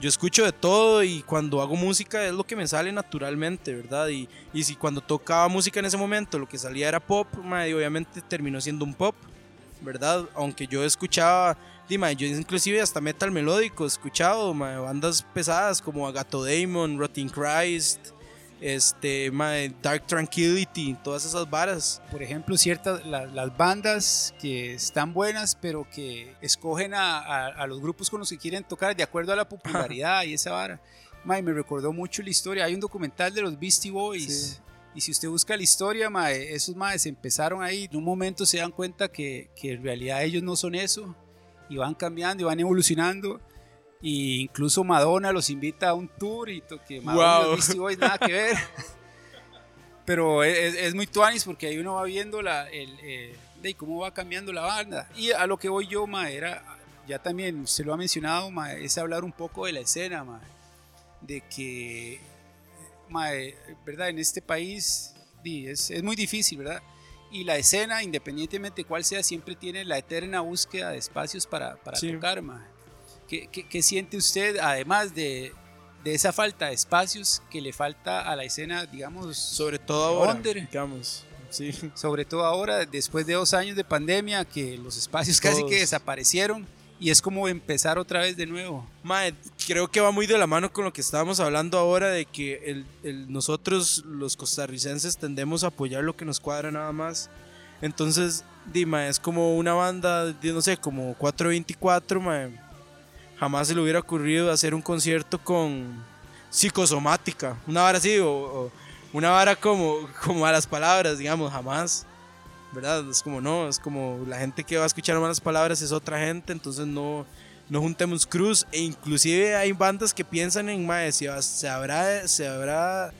Yo escucho de todo y cuando hago música es lo que me sale naturalmente, ¿verdad? Y, y si cuando tocaba música en ese momento lo que salía era pop, mae, obviamente terminó siendo un pop, ¿verdad? Aunque yo escuchaba, di, mae, yo inclusive hasta metal melódico he escuchado, bandas pesadas como Agato Daemon, Rotting Christ, este, mae, Dark Tranquility, todas esas varas.
por ejemplo, ciertas la- las bandas que están buenas, pero que escogen a, a- a los grupos con los que quieren tocar de acuerdo a la popularidad y esa vara. Mae, me recordó mucho la historia. Hay un documental de los Beastie Boys.
Sí.
Y si usted busca la historia, mae, esos maes empezaron ahí. En un momento se dan cuenta que, que en realidad ellos no son eso. Y van cambiando y van evolucionando. Y incluso Madonna los invita a un tour y que Madonna y
Wow.
Beastie Boys nada que ver. Pero es, es muy tuanis porque ahí uno va viendo la, el, eh, de cómo va cambiando la banda. Y a lo que voy yo, ma, era, ya también se lo ha mencionado, ma, es hablar un poco de la escena, ma, de que, ma, eh, ¿verdad? En este país es, es muy difícil, ¿verdad? Y la escena, independientemente de cuál sea, siempre tiene la eterna búsqueda de espacios para, para
Sí.
tocar, ma. ¿Qué, qué, qué siente usted, además de, de esa falta de espacios que le falta a la escena, digamos,
Sobre todo ahora,
Under.
digamos. Sí.
sobre todo ahora, después de dos años de pandemia, que los espacios casi que desaparecieron y es como empezar otra vez de nuevo.
Mae, creo que va muy de la mano con lo que estábamos hablando ahora de que nosotros los costarricenses tendemos a apoyar lo que nos cuadra nada más. Entonces, Dima, es como una banda, de, no sé, como 424, mae. Jamás se le hubiera ocurrido hacer un concierto con psicosomática, una vara así, o, o una vara como, como a las palabras, digamos, jamás. ¿Verdad? Es como no, es como la gente que va a escuchar malas palabras es otra gente, entonces no, no juntemos cruz e inclusive hay bandas que piensan en mae, si se habrá se habrá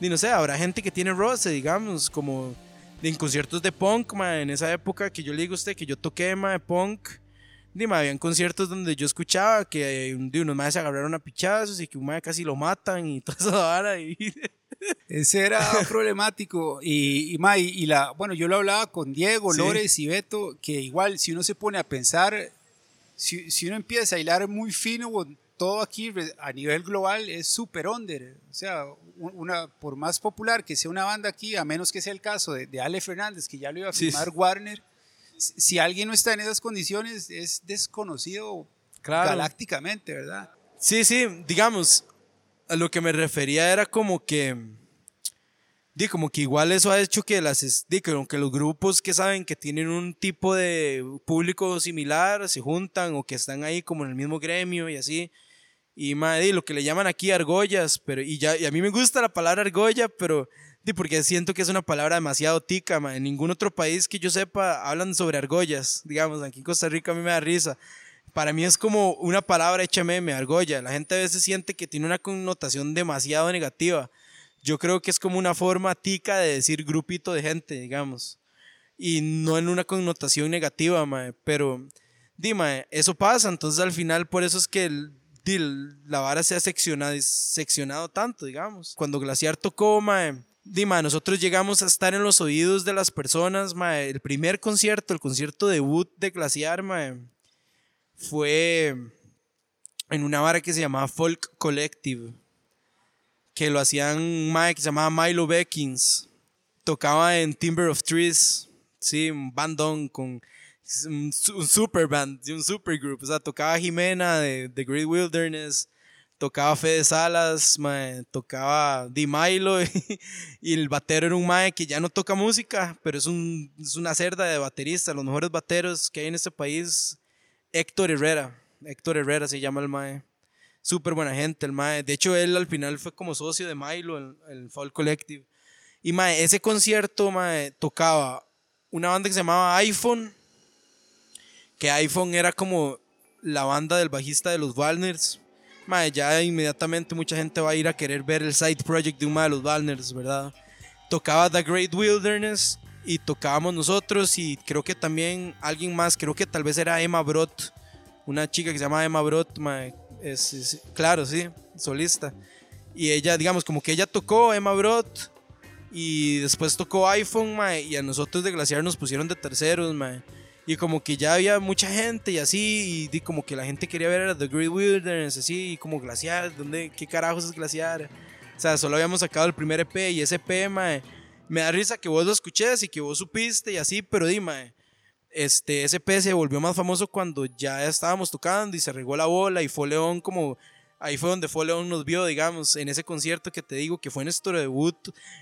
ni no sé, habrá gente que tiene roce, digamos, como en conciertos de punk, mae, en esa época que yo le digo a usted que yo toqué mae, punk, di, mae, habían conciertos donde yo escuchaba que de unos más se agarraron a pichazos y que un mae casi lo matan y toda esa vara y
Ese era problemático. Y, y, ma, y- y la, bueno, yo lo hablaba con Diego,
Sí.
Lores y Beto, que igual si uno se pone a pensar, si, si uno empieza a hilar muy fino, todo aquí a nivel global es super under. O sea, una, por más popular que sea una banda aquí, a menos que sea el caso de, de Ale Fernández, que ya lo iba a
Sí.
firmar Warner, si si alguien no está en esas condiciones, es desconocido
Claro.
galácticamente, ¿verdad?
Sí, sí, digamos, a lo que me refería era como que, di, como que igual eso ha hecho que las, di, que, los grupos que saben que tienen un tipo de público similar se juntan o que están ahí como en el mismo gremio y así. Y di, lo que le llaman aquí argollas, pero y ya y a mí me gusta la palabra argolla, pero di, porque siento que es una palabra demasiado tica. En ningún otro país que yo sepa hablan sobre argollas, digamos, aquí en Costa Rica a mí me da risa para mí es como una palabra hecha meme, argolla. La gente a veces siente que tiene una connotación demasiado negativa. Yo creo que es como una forma tica de decir grupito de gente, digamos. Y no en una connotación negativa, mae. Pero, dime, eso pasa. Entonces al final por eso es que el- la vara se ha seccionado, tanto, digamos. Cuando Glaciar tocó, mae, di, mae, nosotros llegamos a estar en los oídos de las personas, mae. El primer concierto, el concierto debut de Glaciar, mae fue en una vara que se llamaba Folk Collective, que lo hacían un mae que se llamaba Milo Beckins. Tocaba en Timber of Trees, sí, un bandón con un, su- un super band, un super group. O sea, tocaba Jimena de The Great Wilderness, tocaba Fede Salas, mae, tocaba Di Milo y, el batero era un mae que ya no toca música, pero es, un, es una cerda de baterista, los mejores bateros que hay en este país Héctor Herrera. Héctor Herrera se llama el Mae. Súper buena gente, el Mae. De hecho, él al final fue como socio de Milo, el, el Fall Collective. Y Mae, ese concierto, Mae, tocaba una banda que se llamaba iPhone. Que iPhone era como la banda del bajista de los Walners. Mae, ya inmediatamente mucha gente va a ir a querer ver el side project de un Mae de los Walners, ¿verdad? Tocaba The Great Wilderness y tocábamos nosotros y creo que también alguien más, creo que tal vez era Emma Brot, una chica que se llama Emma Brot, mae, es, claro, sí, solista. Y ella, digamos, como que ella tocó Emma Brot y después tocó iPhone, mae, y a nosotros de Glaciar nos pusieron de terceros, mae. Y como que ya había mucha gente y así, y, como que la gente quería ver a The Great Wilderness, así, y como Glaciar, ¿dónde, ¿qué carajos es Glaciar? O sea, solo habíamos sacado el primer EP y ese EP, mae, me da risa que vos lo escuches y que vos supiste y así, pero dime, este, EP se volvió más famoso cuando ya estábamos tocando y se regó la bola y fue León como, ahí fue donde fue nos vio, digamos, en ese concierto que te digo que fue nuestro debut,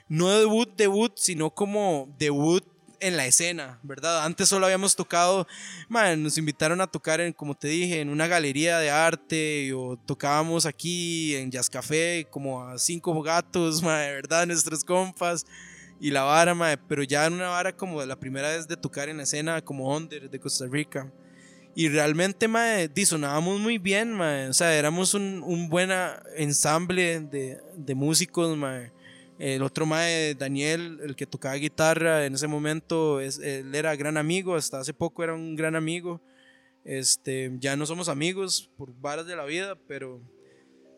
no debut, debut, sino como debut en la escena, ¿verdad? Antes solo habíamos tocado, man, nos invitaron a tocar en, como te dije, en una galería de arte o tocábamos aquí en Jazz Café como a cinco gatos, man, ¿verdad? Nuestros compas y la vara, mae, pero ya en una vara como la primera vez de tocar en la escena como under de Costa Rica. Y realmente, mae, di, sonábamos muy bien, mae. O sea, éramos un, un buen ensamble de, de músicos, mae. El otro mae, Daniel, el que tocaba guitarra en ese momento, es, él era gran amigo, hasta hace poco era un gran amigo. Este, ya no somos amigos por varas de la vida, pero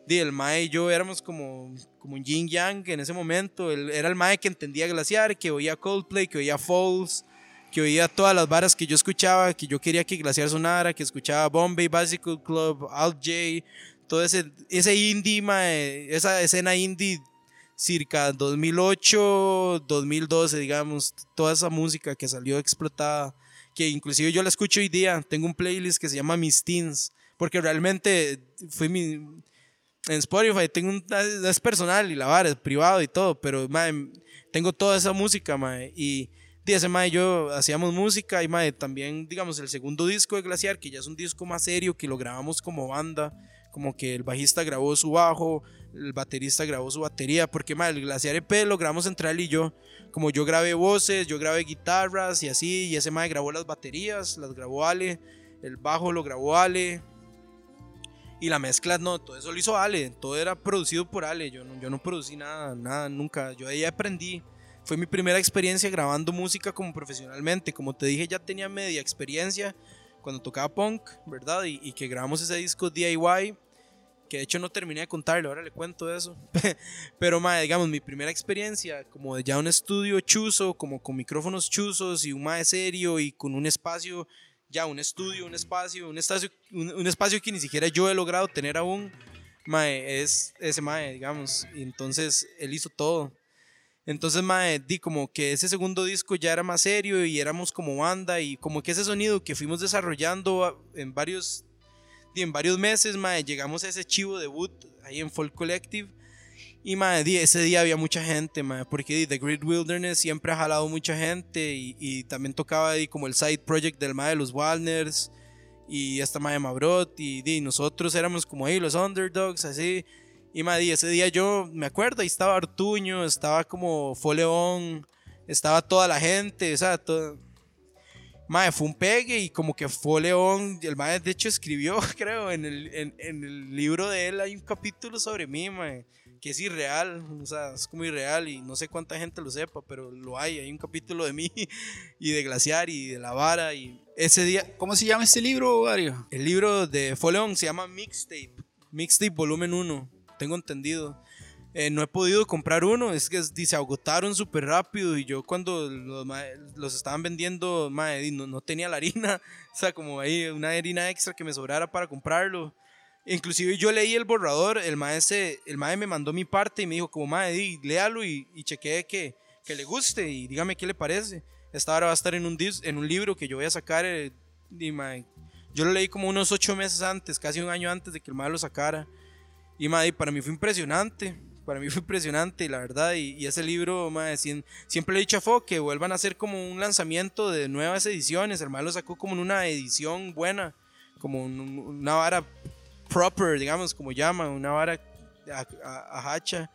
di, el mae y yo éramos como, como un yin yang en ese momento. Él era el mae que entendía Glaciar, que oía Coldplay, que oía Falls, que oía todas las varas que yo escuchaba, que yo quería que Glaciar sonara, que escuchaba Bombay Bicycle Club, Alt J, todo ese, ese indie, mae, esa escena indie circa 2008, 2012, digamos, toda esa música que salió explotada, que inclusive yo la escucho hoy día, tengo un playlist que se llama Mis Teens, porque realmente fue mi... En Spotify tengo un... Es personal y la vara, es privado y todo, pero mae, tengo toda esa música, y... ese mae y yo hacíamos música y mae, también, digamos, el segundo disco de Glaciar, que ya es un disco más serio, que lo grabamos como banda, como que el bajista grabó su bajo, el baterista grabó su batería, porque mae, el Glaciar EP lo grabamos entre él y yo, como yo grabé voces, yo grabé guitarras y así, y ese mae grabó las baterías, las grabó Ale, el bajo lo grabó Ale, y la mezcla no, todo eso lo hizo Ale, todo era producido por Ale, yo no, yo no producí nada, nada, nunca, yo ahí aprendí, fue mi primera experiencia grabando música como profesionalmente, como te dije ya tenía media experiencia cuando tocaba punk, ¿verdad? Y, y que grabamos ese disco DIY, que de hecho no terminé de contarlo, ahora le cuento eso. Pero, mae, digamos, mi primera experiencia como de ya un estudio chuzo, como con micrófonos chuzos y un mae serio y con un espacio, ya un estudio, un espacio, un espacio, un, un espacio que ni siquiera yo he logrado tener aún, mae, es ese mae, digamos. Y entonces él hizo todo. Entonces, mae, di como que ese segundo disco ya era más serio y éramos como banda y como que ese sonido que fuimos desarrollando en varios, en varios meses, mae, llegamos a ese chivo debut ahí en Folk Collective y di, ese día había mucha gente, mae, porque The Great Wilderness siempre ha jalado mucha gente y, también tocaba como el side project del mae de los Walners y esta mae de Mabrot y nosotros éramos como ahí los underdogs, así. Y di, ese día yo me acuerdo, ahí estaba Artuño, estaba como Foleón, estaba toda la gente, o sea, todo. Mae, fue un pegue y como que fue el mae de hecho escribió, creo, en el, en, el libro de él hay un capítulo sobre mí, mae, que es irreal, o sea, es como irreal y no sé cuánta gente lo sepa, pero lo hay, hay un capítulo de mí y de Glaciar y de La Vara y ese día,
¿Cómo se llama este libro, Mario?
el libro de Foleón se llama Mixtape, Mixtape volumen 1, tengo entendido. Eh, no he podido comprar uno, es que se agotaron súper rápido y yo cuando los, los estaban vendiendo, di, no, no tenía la harina, o sea, como ahí una harina extra que me sobrara para comprarlo. Inclusive yo leí el borrador, el maestro, el mae me mandó mi parte y me dijo como, mae, léalo y, y chequee que, que le guste y dígame qué le parece. Esta hora va a estar en un, en un libro que yo voy a sacar, eh, y, yo lo leí como unos ocho meses antes, casi un año antes de que el mae lo sacara. Y mae, para mí fue impresionante. Para mí fue impresionante, la verdad. Y, ese libro, siempre le he dicho a Fo que vuelvan a hacer como un lanzamiento de nuevas ediciones. El mae lo sacó como en una edición buena, como un- una vara proper, digamos, como llaman, una vara a, a- a hacha.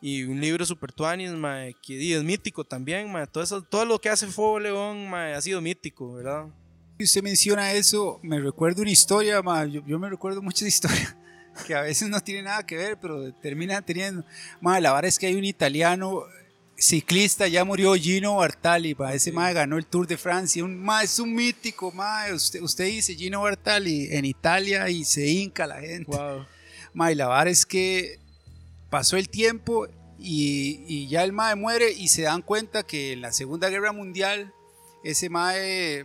Y un libro super tuanis, mae, que es mítico también, mae. Todo, eso, todo lo que hace Fo León, mae, ha sido mítico, ¿verdad?
Usted menciona eso, me recuerdo una historia, ma, yo, yo me recuerdo muchas historias que a veces no tienen nada que ver, pero terminan teniendo. Ma, la verdad es que hay un italiano ciclista, ya murió Gino Bartali, ma, ese ma ganó el Tour de Francia, un, ma, es un mítico, ma, usted, usted dice Gino Bartali en Italia y se hinca la gente.
Wow.
Ma, y la verdad es que pasó el tiempo y, y ya el mae muere y se dan cuenta que en la Segunda Guerra Mundial ese mae,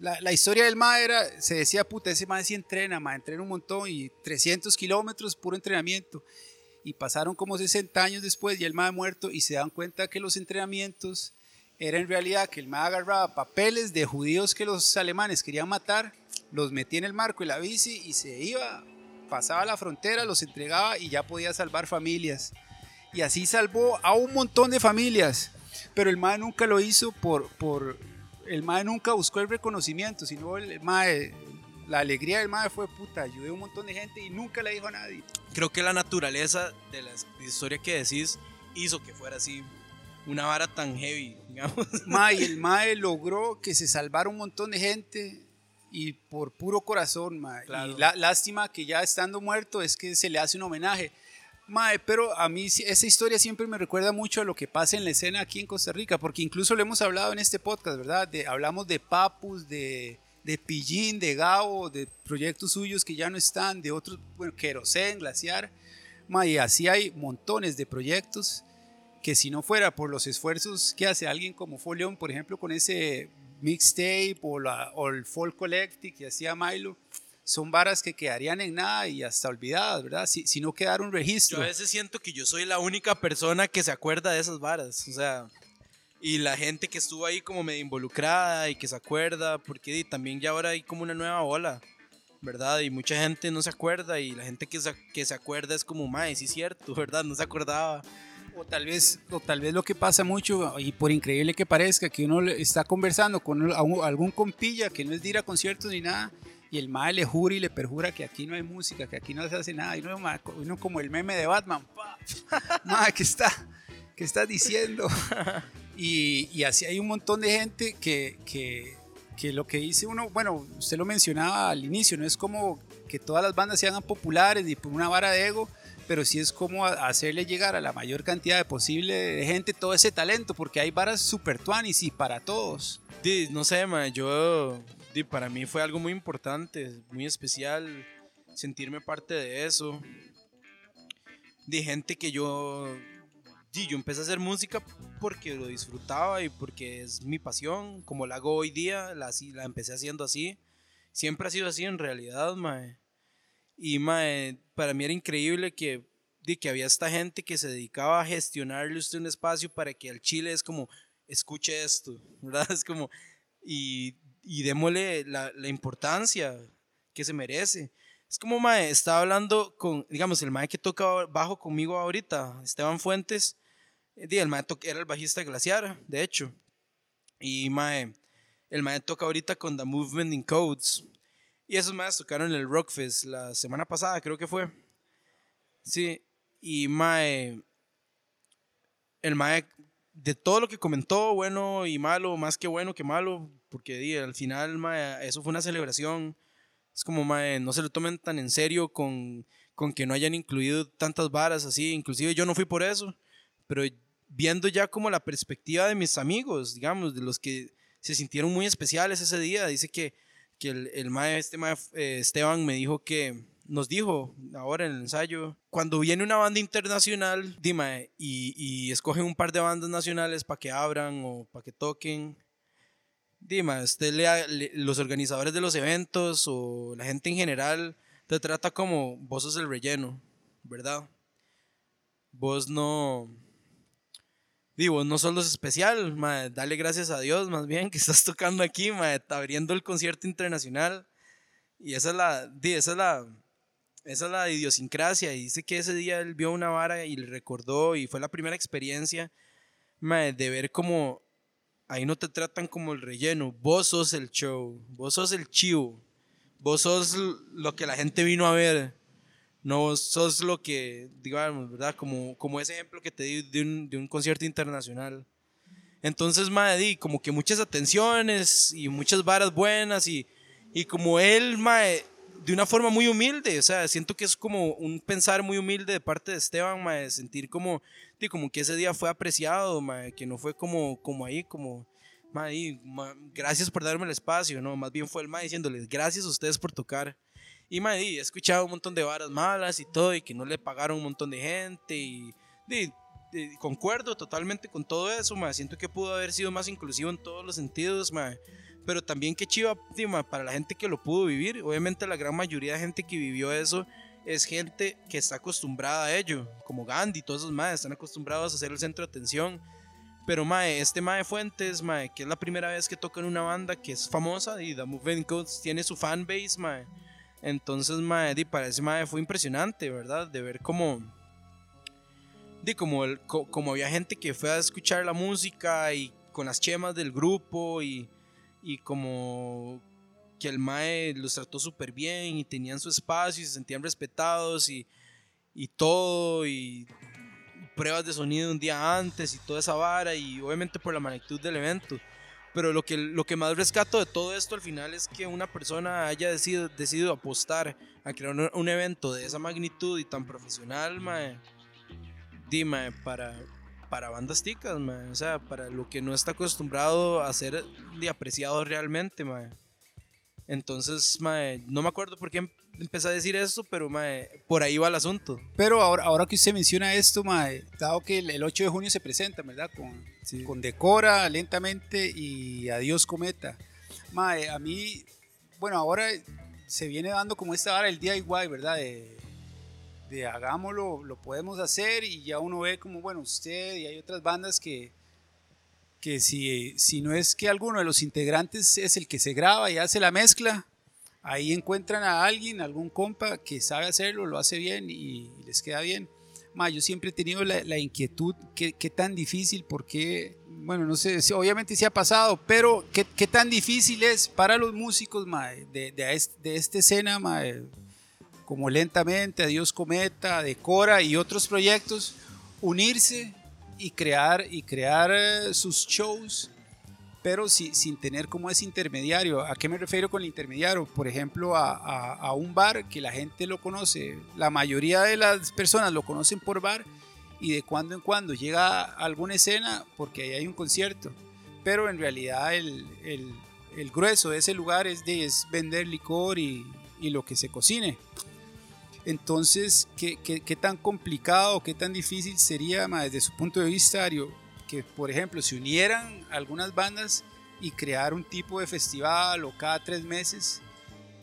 la, la historia del mae era, se decía, puta, ese mae sí entrena, mae, entrena un montón y 300 kilómetros, puro entrenamiento. Y pasaron como 60 años después y el mae muerto y se dan cuenta que los entrenamientos era en realidad que el mae agarraba papeles de judíos que los alemanes querían matar, los metía en el marco y la bici y se iba pasaba la frontera, los entregaba y ya podía salvar familias. Y así salvó a un montón de familias. Pero el MAE nunca lo hizo por... por el MAE nunca buscó el reconocimiento, sino el MAE... La alegría del MAE fue puta, ayudé a un montón de gente y nunca le dijo a nadie.
creo que la naturaleza de la historia que decís hizo que fuera así una vara tan heavy, digamos.
MAE, y el MAE logró que se salvara un montón de gente y por puro corazón, MAE.
Claro.
Y la, lástima que ya estando muerto es que se le hace un homenaje. Mae, pero a mí esa historia siempre me recuerda mucho a lo que pasa en la escena aquí en Costa Rica, porque incluso lo hemos hablado en este podcast, ¿verdad? De- hablamos de Papus, de, de Pillín, de Gabo, de proyectos suyos que ya no están, de otros, bueno, Querosén, Glaciar. Mae, y así hay montones de proyectos que si no fuera por los esfuerzos que hace alguien como Foleón, por ejemplo, con ese mixtape o, la, o el Folk Collective que hacía Milo, son varas que quedarían en nada y hasta olvidadas, ¿verdad? Si, si no quedara un registro.
Yo a veces siento que yo soy la única persona que se acuerda de esas varas, o sea, y la gente que estuvo ahí como medio involucrada y que se acuerda, porque también ya ahora hay como una nueva ola, ¿verdad? Y mucha gente no se acuerda y la gente que se, que se acuerda es como, mae, sí es cierto, ¿verdad? No se acordaba.
O tal vez, o tal vez lo que pasa mucho, y por increíble que parezca, que uno está conversando con algún compilla que no es de ir a conciertos ni nada, y el mae le jura y le perjura que aquí no hay música, que aquí no se hace nada, y uno, uno como el meme de Batman, mae, ¿qué está, qué estás diciendo? Y, así hay un montón de gente que, que, que lo que dice uno, bueno, usted lo mencionaba al inicio, no es como que todas las bandas se hagan populares y por una vara de ego, pero sí es como hacerle llegar a la mayor cantidad de posible de gente todo ese talento, porque hay varas super tuanis y para todos.
Di, no sé, mae, yo, di, para mí fue algo muy importante, muy especial, sentirme parte de eso. De gente que yo, yo empecé a hacer música porque lo disfrutaba y porque es mi pasión, como la hago hoy día, la, la empecé haciendo así. Siempre ha sido así en realidad, mae. Y mae, para mí era increíble que, di, que había esta gente que se dedicaba a gestionarle usted un espacio para que al Chile es como, escuche esto, ¿verdad? Es como, y, y démosle la, la importancia que se merece. Es como, mae, estaba hablando con, digamos, el mae que toca bajo conmigo ahorita, Esteban Fuentes, el mae era el bajista de Glaciar, de hecho. Y, mae, el mae toca ahorita con The Movement in Codes. Y esos maes tocaron en el Rockfest la semana pasada, creo que fue. Sí, y mae, el mae, de todo lo que comentó, bueno y malo, más que bueno que malo, porque di, al final, mae, eso fue una celebración. Es como, mae, no se lo tomen tan en serio con, con que no hayan incluido tantas varas así. Inclusive yo no fui por eso, pero viendo ya como la perspectiva de mis amigos, digamos, de los que se sintieron muy especiales ese día, dice que, que el, el mae, este eh, Esteban me dijo que, nos dijo ahora en el ensayo, cuando viene una banda internacional, dime, y, y escogen un par de bandas nacionales para que abran o para que toquen, dime, usted le, le- los organizadores de los eventos o la gente en general te trata como vos sos el relleno, ¿verdad? Vos no... Digo, no sos los especial, mae, dale gracias a Dios más bien que estás tocando aquí, mae, abriendo el concierto internacional. Y esa es la, esa es la, esa es la idiosincrasia. Y dice que ese día él vio una vara y le recordó y fue la primera experiencia mae, de ver como ahí no te tratan como el relleno. Vos sos el show, vos sos el chivo, vos sos lo que la gente vino a ver. No sos lo que, digamos, ¿verdad? Como, como ese ejemplo que te di de un, de un concierto internacional. Entonces, mae, di, como que muchas atenciones y muchas varas buenas y, y como él, mae, de una forma muy humilde, o sea, siento que es como un pensar muy humilde de parte de Esteban, mae, sentir como, di, como que ese día fue apreciado, mae, que no fue como, como ahí, como, mae, di, ma- gracias por darme el espacio, no, más bien fue el mae diciéndoles, gracias a ustedes por tocar. Y mae, he escuchado un montón de varas malas y todo, y que no le pagaron un montón de gente, y di, concuerdo totalmente con todo eso. Siento que pudo haber sido más inclusivo en todos los sentidos. Pero también que chiva mae, para la gente que lo pudo vivir. Obviamente la gran mayoría de gente que vivió eso es gente que está acostumbrada a ello, como Gandhi, todos esos mae están acostumbrados a ser el centro de atención. Pero mae, este mae Fuentes, mae, que es la primera vez que toca en una banda que es famosa y The Codes tiene su fanbase, mae. Entonces, mae, di, para ese mae fue impresionante, ¿verdad? De ver cómo, di, como, el, co- como había gente que fue a escuchar la música y con las chemas del grupo y, y como que el mae los trató súper bien y tenían su espacio y se sentían respetados y, y todo y pruebas de sonido un día antes y toda esa vara y obviamente por la magnitud del evento. Pero lo que, lo que más rescato de todo esto al final es que una persona haya decidido, decidido apostar a crear un, evento de esa magnitud y tan profesional, mae. di, mae, para, para bandas ticas, mae, o sea, para lo que no está acostumbrado a ser de apreciado realmente, mae. Entonces, mae, no me acuerdo por qué em- empecé a decir eso, pero mae, por ahí va el asunto.
Pero ahora, ahora que usted menciona esto, mae, dado que el, el 8 de junio se presenta, ¿verdad? Con,
Sí.
con Decora, Lentamente y Adiós Cometa. Mae, a mí, bueno, ahora se viene dando como esta hora el DIY, ¿verdad? De, de hagámoslo, lo podemos hacer y ya uno ve como, bueno, usted y hay otras bandas que, que si, si no es que alguno de los integrantes es el que se graba y hace la mezcla, ahí encuentran a alguien, algún compa que sabe hacerlo, lo hace bien y, les queda bien. Ma, yo siempre he tenido la, la inquietud, ¿qué, qué tan difícil? Porque, bueno, no sé, obviamente sí ha pasado, pero ¿qué, qué tan difícil es para los músicos ma, de, de, est- de esta escena, ma, como Lentamente, Adiós Cometa, Decora y otros proyectos, unirse y crear, y crear eh, sus shows pero si- sin tener como ese intermediario. ¿A qué me refiero con el intermediario? Por ejemplo, a, a- un bar que la gente lo conoce, la mayoría de las personas lo conocen por bar y de cuando en cuando llega alguna escena porque ahí hay un concierto, pero en realidad el, el- el grueso de ese lugar es, de, es vender licor y, y lo que se cocine. Entonces, ¿qué, tan complicado, qué tan difícil sería, ma, desde su punto de vista, Ario, que, por ejemplo, se unieran algunas bandas y crear un tipo de festival o cada tres meses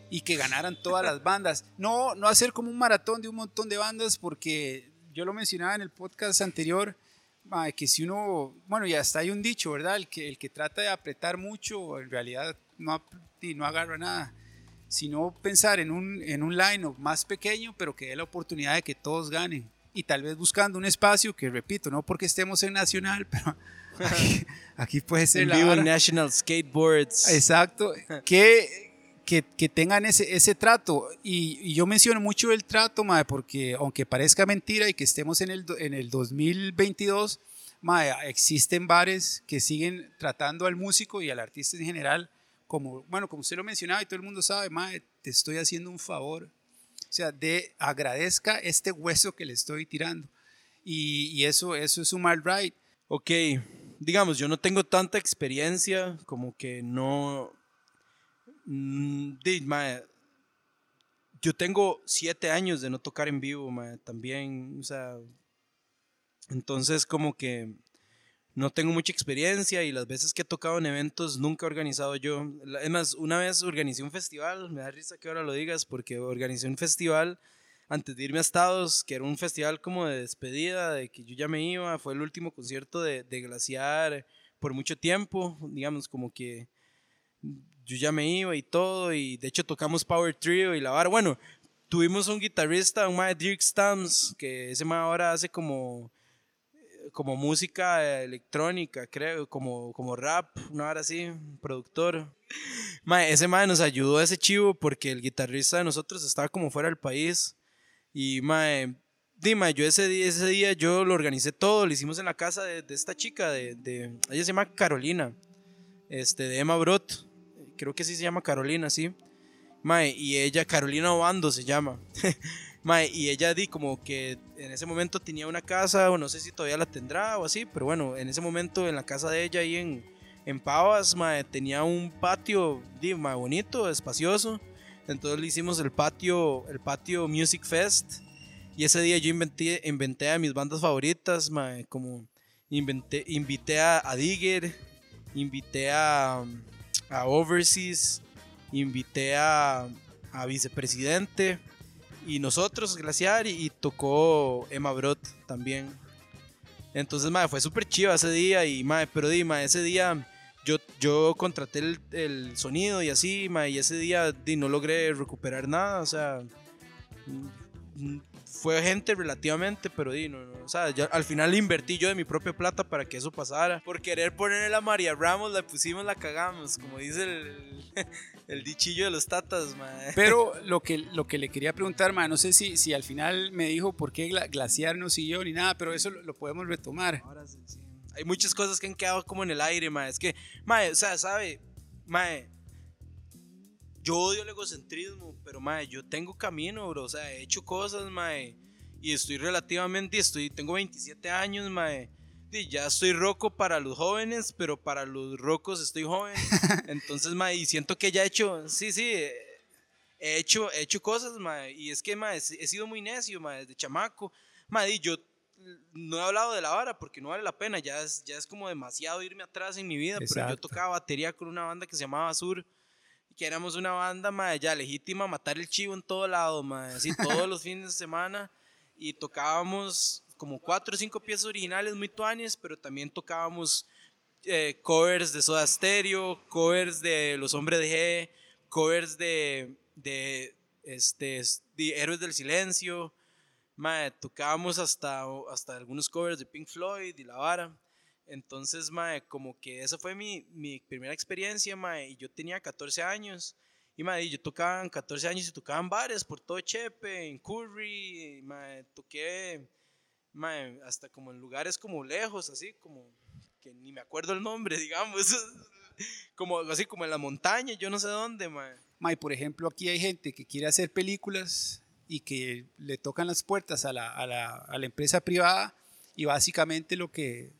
y que ganaran todas las bandas. No, no hacer como un maratón de un montón de bandas porque yo lo mencionaba en el podcast anterior, que si uno, bueno, ya está hay un dicho, ¿verdad? El que, el que trata de apretar mucho, en realidad no, no agarra nada. Sino pensar en un, en un line más pequeño, pero que dé la oportunidad de que todos ganen. Y tal vez buscando un espacio que, repito, no porque estemos en Nacional, pero aquí, aquí puede ser
En
la
vivo en. National Skateboards.
Exacto, que, que, que tengan ese, ese trato. Y, y yo menciono mucho el trato, mae, porque aunque parezca mentira y que estemos en el, en el 2022, mae, existen bares que siguen tratando al músico y al artista en general como, bueno, como usted lo mencionaba y todo el mundo sabe, mae, te estoy haciendo un favor. O sea, de agradezca este hueso que le estoy tirando. Y, y eso, eso es un mal right.
Ok, digamos, yo no tengo tanta experiencia, como que no... Mm, mae, yo tengo siete años de no tocar en vivo, mae, también, o sea... Entonces como que no tengo mucha experiencia y las veces que he tocado en eventos nunca he organizado yo. Es más, una vez organicé un festival, me da risa que ahora lo digas, porque organicé un festival antes de irme a Estados, que era un festival como de despedida, de que yo ya me iba, fue el último concierto de, de Glaciar por mucho tiempo, digamos, como que yo ya me iba y todo, y de hecho tocamos Power Trio y la vara. Bueno, tuvimos un guitarrista, un mae Dirk Stams, que ese mae ahora hace como como música electrónica, creo, como, como rap, una hora así, productor. Mae, ese mae nos ayudó a ese chivo porque el guitarrista de nosotros estaba como fuera del país. Y mae, di, mae, yo ese día, ese día yo lo organicé todo, lo hicimos en la casa de, de esta chica, de, de- ella se llama Carolina, este, de Emma Brot, creo que sí se llama Carolina, sí. Mae, y ella, Carolina Obando se llama. Mae, y ella di como que en ese momento tenía una casa, o no sé si todavía la tendrá o así, pero bueno, en ese momento en la casa de ella ahí en, en Pavas, mae, tenía un patio di, mae, bonito, espacioso. Entonces le hicimos el patio, el patio Music Fest. Y ese día yo inventé, inventé a mis bandas favoritas, mae, como inventé, invité a, a Digger, invité a, a Overseas, invité a, a Vicepresidente y nosotros, Glaciar, y, tocó Emma Brot también. Entonces, madre, fue súper chiva ese día, y madre, pero di, madre, ese día yo, yo contraté el, el sonido y así, madre, y ese día di, no logré recuperar nada, o sea, fue gente relativamente, pero di, no, no, o sea, yo- al final invertí yo de mi propia plata para que eso pasara. Por querer ponerle a María Ramos, la pusimos, la cagamos, como dice el, el dichillo de los tatas, madre.
Pero lo que, lo que le quería preguntar, ma, no sé si, si al final me dijo por qué Gla- Glaciar no siguió ni nada, pero eso lo, lo podemos retomar.
Ahora sí, sí. Hay muchas cosas que han quedado como en el aire, mae. Es que, mae, o sea, sabe, mae, yo odio el egocentrismo, pero mae, yo tengo camino, bro. O sea, he hecho cosas, mae. y estoy relativamente, estoy, tengo 27 años, mae. Y ya estoy roco para los jóvenes, pero para los rocos estoy joven. Entonces, mae, y siento que ya he hecho, sí, sí, eh, he hecho, he hecho cosas, mae. Y es que, mae, he sido muy necio, mae, desde chamaco. Mae, y yo no he hablado de la vara porque no vale la pena, ya es, ya es como demasiado irme atrás en mi vida, pero yo
Exacto.
tocaba batería con una banda que se llamaba Sur, que éramos una banda, mae, ya legítima, matar el chivo en todo lado, mae, así todos los fines de semana, y tocábamos como cuatro o cinco piezas originales muy tuanes, pero también tocábamos eh, covers de Soda Stereo, covers de Los Hombres de G, covers de, de, este, de Héroes del Silencio, mae, tocábamos hasta, hasta algunos covers de Pink Floyd y la vara. Entonces, mae, como que esa fue mi, mi primera experiencia, mae, y yo tenía 14 años. Y, mae, yo tocaba en 14 años y tocaba en bares por todo Chepe, en Curry, mae, toqué, mae, hasta como en lugares como lejos, así, como que ni me acuerdo el nombre, digamos, como así como en la montaña, yo no sé dónde, mae.
Mae, por ejemplo, aquí hay gente que quiere hacer películas y que le tocan las puertas a la, a la, a la empresa privada y básicamente lo que,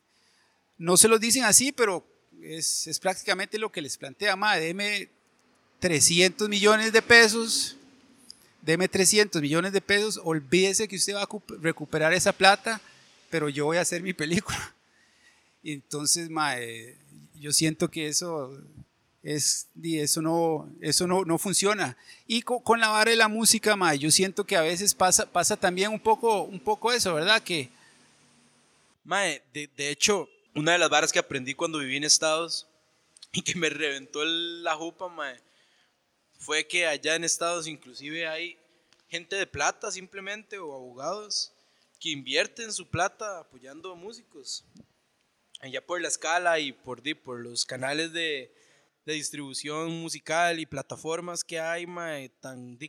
no se los dicen así, pero es, es prácticamente lo que les plantea, mae, deme 300 millones de pesos, deme 300 millones de pesos, olvídese que usted va a cu- recuperar esa plata, pero yo voy a hacer mi película. Entonces, mae, yo siento que eso es, eso no, eso no, no funciona. Y co- con, la vara de la música, mae, yo siento que a veces pasa, pasa también un poco, un poco eso, ¿verdad? Que
Mae, de, de hecho, una de las varas que aprendí cuando viví en Estados y que me reventó el- la jupa, fue que allá en Estados inclusive hay gente de plata simplemente o abogados que invierten su plata apoyando a músicos. Allá por la escala y por, por los canales de, distribución musical y plataformas que hay, mae,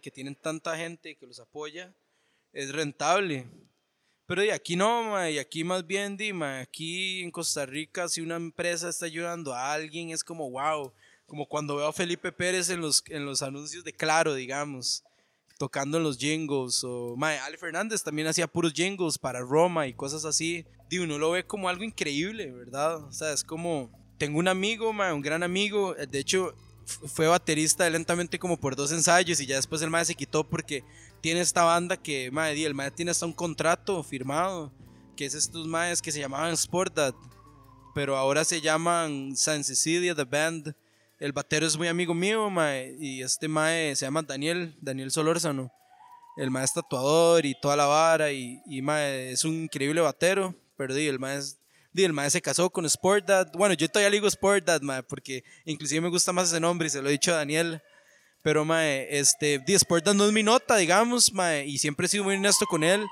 que tienen tanta gente que los apoya, es rentable. Pero y aquí no, y aquí más bien, di, ma, aquí en Costa Rica, si una empresa está ayudando a alguien, es como wow, como cuando veo a Felipe Pérez en los, en los anuncios de Claro, digamos, tocando en los jingles, o ma, Ale Fernández también hacía puros jingles para Roma y cosas así. Di, uno lo ve como algo increíble, ¿verdad? O sea, es como, tengo un amigo, ma, un gran amigo, eh, de hecho, fue baterista lentamente como por dos ensayos y ya después el mae se quitó porque tiene esta banda que, di, el mae tiene hasta un contrato firmado, que es estos maes que se llamaban Sportdad, pero ahora se llaman San Cecilia The Band. El batero es muy amigo mío, mae, y este mae se llama Daniel, Daniel Solórzano. El mae es tatuador y toda la vara, y, y es un increíble batero, pero di, el mae es- el se casó con Sportdad. Bueno, yo todavía le digo Sportdad, mae, porque inclusive me gusta más ese nombre y se lo he dicho a Daniel. Pero, mae, este, no es mi nota, digamos, mae, y siempre he sido muy honesto con él.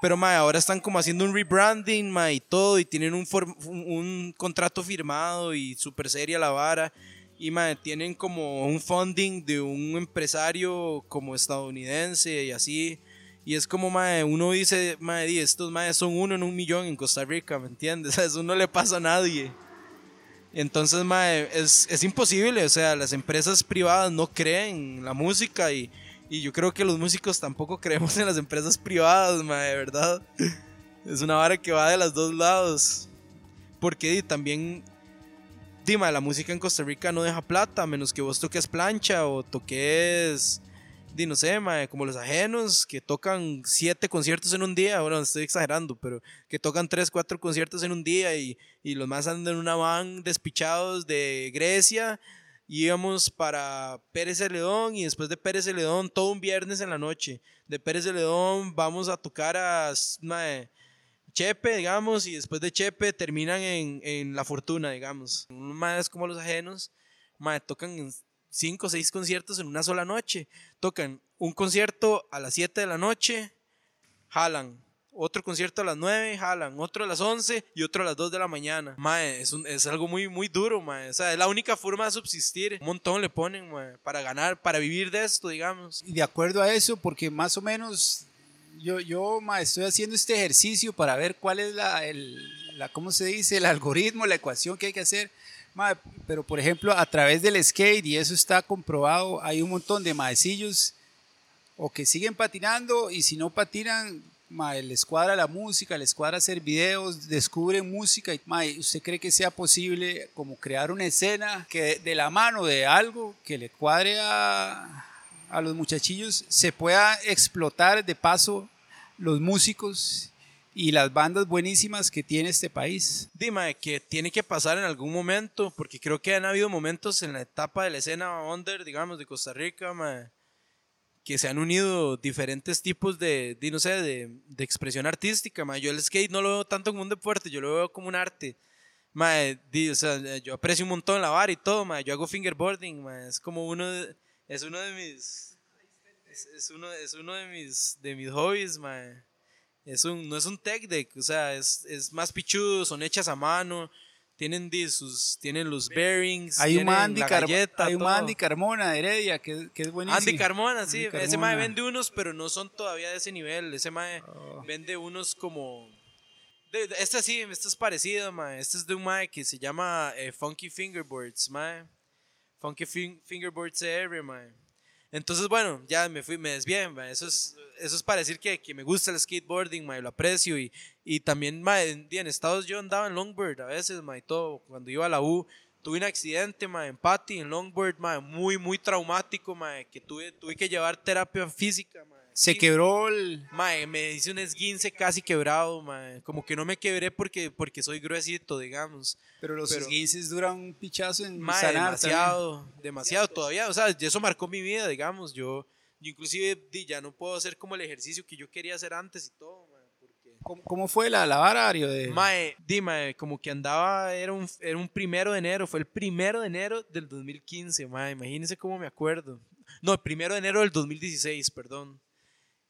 Pero, mae, ahora están como haciendo un rebranding, mae, y todo, y tienen un, un, contrato firmado y súper seria la vara. Y, mae, tienen como un funding de un empresario como estadounidense y así. Y es como, mae, uno dice, mae, estos maes son uno en un millón en Costa Rica, ¿me entiendes? O sea, eso no le pasa a nadie. Entonces, mae, es, es imposible, o sea, las empresas privadas no creen en la música y, y yo creo que los músicos tampoco creemos en las empresas privadas, mae, verdad. Es una vara que va de los dos lados. Porque también, di, mae, la música en Costa Rica no deja plata, a menos que vos toques plancha o toques, di, no sé, mae, como los ajenos, que tocan siete conciertos en un día, bueno, estoy exagerando, pero que tocan tres, cuatro conciertos en un día y, y los más andan en una van despichados de Grecia. Íbamos para Pérez Celedón y después de Pérez Celedón todo un viernes en la noche. De Pérez Celedón vamos a tocar a mae, Chepe, digamos, y después de Chepe terminan en, en La Fortuna, digamos. Más como los ajenos, mae, tocan cinco o seis conciertos en una sola noche. Tocan un concierto a las 7 de la noche, jalan. Otro concierto a las 9, jalan. Otro a las 11 y otro a las 2 de la mañana. Mae, es, un- es algo muy, muy duro, mae. O sea, es la única forma de subsistir. Un montón le ponen, mae, para ganar, para vivir de esto, digamos.
Y de acuerdo a eso, porque más o menos yo, yo ma, estoy haciendo este ejercicio para ver cuál es la, el, la, ¿cómo se dice? El algoritmo, la ecuación que hay que hacer. Ma, pero por ejemplo, a través del skate, y eso está comprobado, hay un montón de maecillos o que siguen patinando y si no patinan, mae, les cuadra la música, les cuadra hacer videos, descubren música. Y, mae, ¿Usted cree que sea posible como crear una escena que de la mano de algo que le cuadre a, a los muchachillos se pueda explotar de paso los músicos y las bandas buenísimas que tiene este país?
Dime, que tiene que pasar en algún momento, porque creo que han habido momentos en la etapa de la escena under, digamos, de Costa Rica, mae, que se han unido diferentes tipos de, de, no sé, de, de expresión artística. mae. Yo el skate no lo veo tanto como un deporte, yo lo veo como un arte. Mae, di- o sea, yo aprecio un montón la vara y todo, yo hago fingerboarding, es como uno de, es uno de mis es, es uno, es uno de mis de mis hobbies, mae. Es un, no es un tech deck, o sea, es, es más pichudo, son hechas a mano, tienen sus, tienen los bearings,
Hay un
tienen
Andy,
la galleta,
hay un. Andy Carmona de Heredia que, que es buenísimo.
Andy Carmona, sí,
Andy
ese mae
Carmona.
vende unos, pero no son todavía de ese nivel. Ese mae
Oh.
vende unos como. este sí, este es parecido, mae. Este es de un mae que se llama eh, Funky Fingerboards, mae. Funky Fin- Fingerboards CR, mae. Entonces, bueno, ya me fui, me desvié. Eso es, eso es para decir que, me gusta el skateboarding, mae, lo aprecio. Y, y también, mae, en, en Estados yo andaba en longboard a veces, mae, y todo. Cuando iba a la U, tuve un accidente, mae, en Patty, en longboard, mae, muy, muy traumático, mae, que tuve, tuve que llevar terapia física.
Se quebró el...
Mae, me hice un esguince casi quebrado, mae. Como que no me quebré porque, porque soy gruesito, digamos.
Pero los
Pero-
esguinces duran un pichazo en
Mae,
sanar
demasiado, demasiado todavía. O sea, eso marcó mi vida, digamos. Yo, yo inclusive ya no puedo hacer como el ejercicio que yo quería hacer antes y todo, mae. Porque.
¿Cómo, cómo fue la, la vara, Ario? De...
mae, di, mae, como que andaba, era un, era un primero de enero. Fue el primero de enero del 2015, mae. Imagínense cómo me acuerdo. No, el primero de enero del 2016, perdón.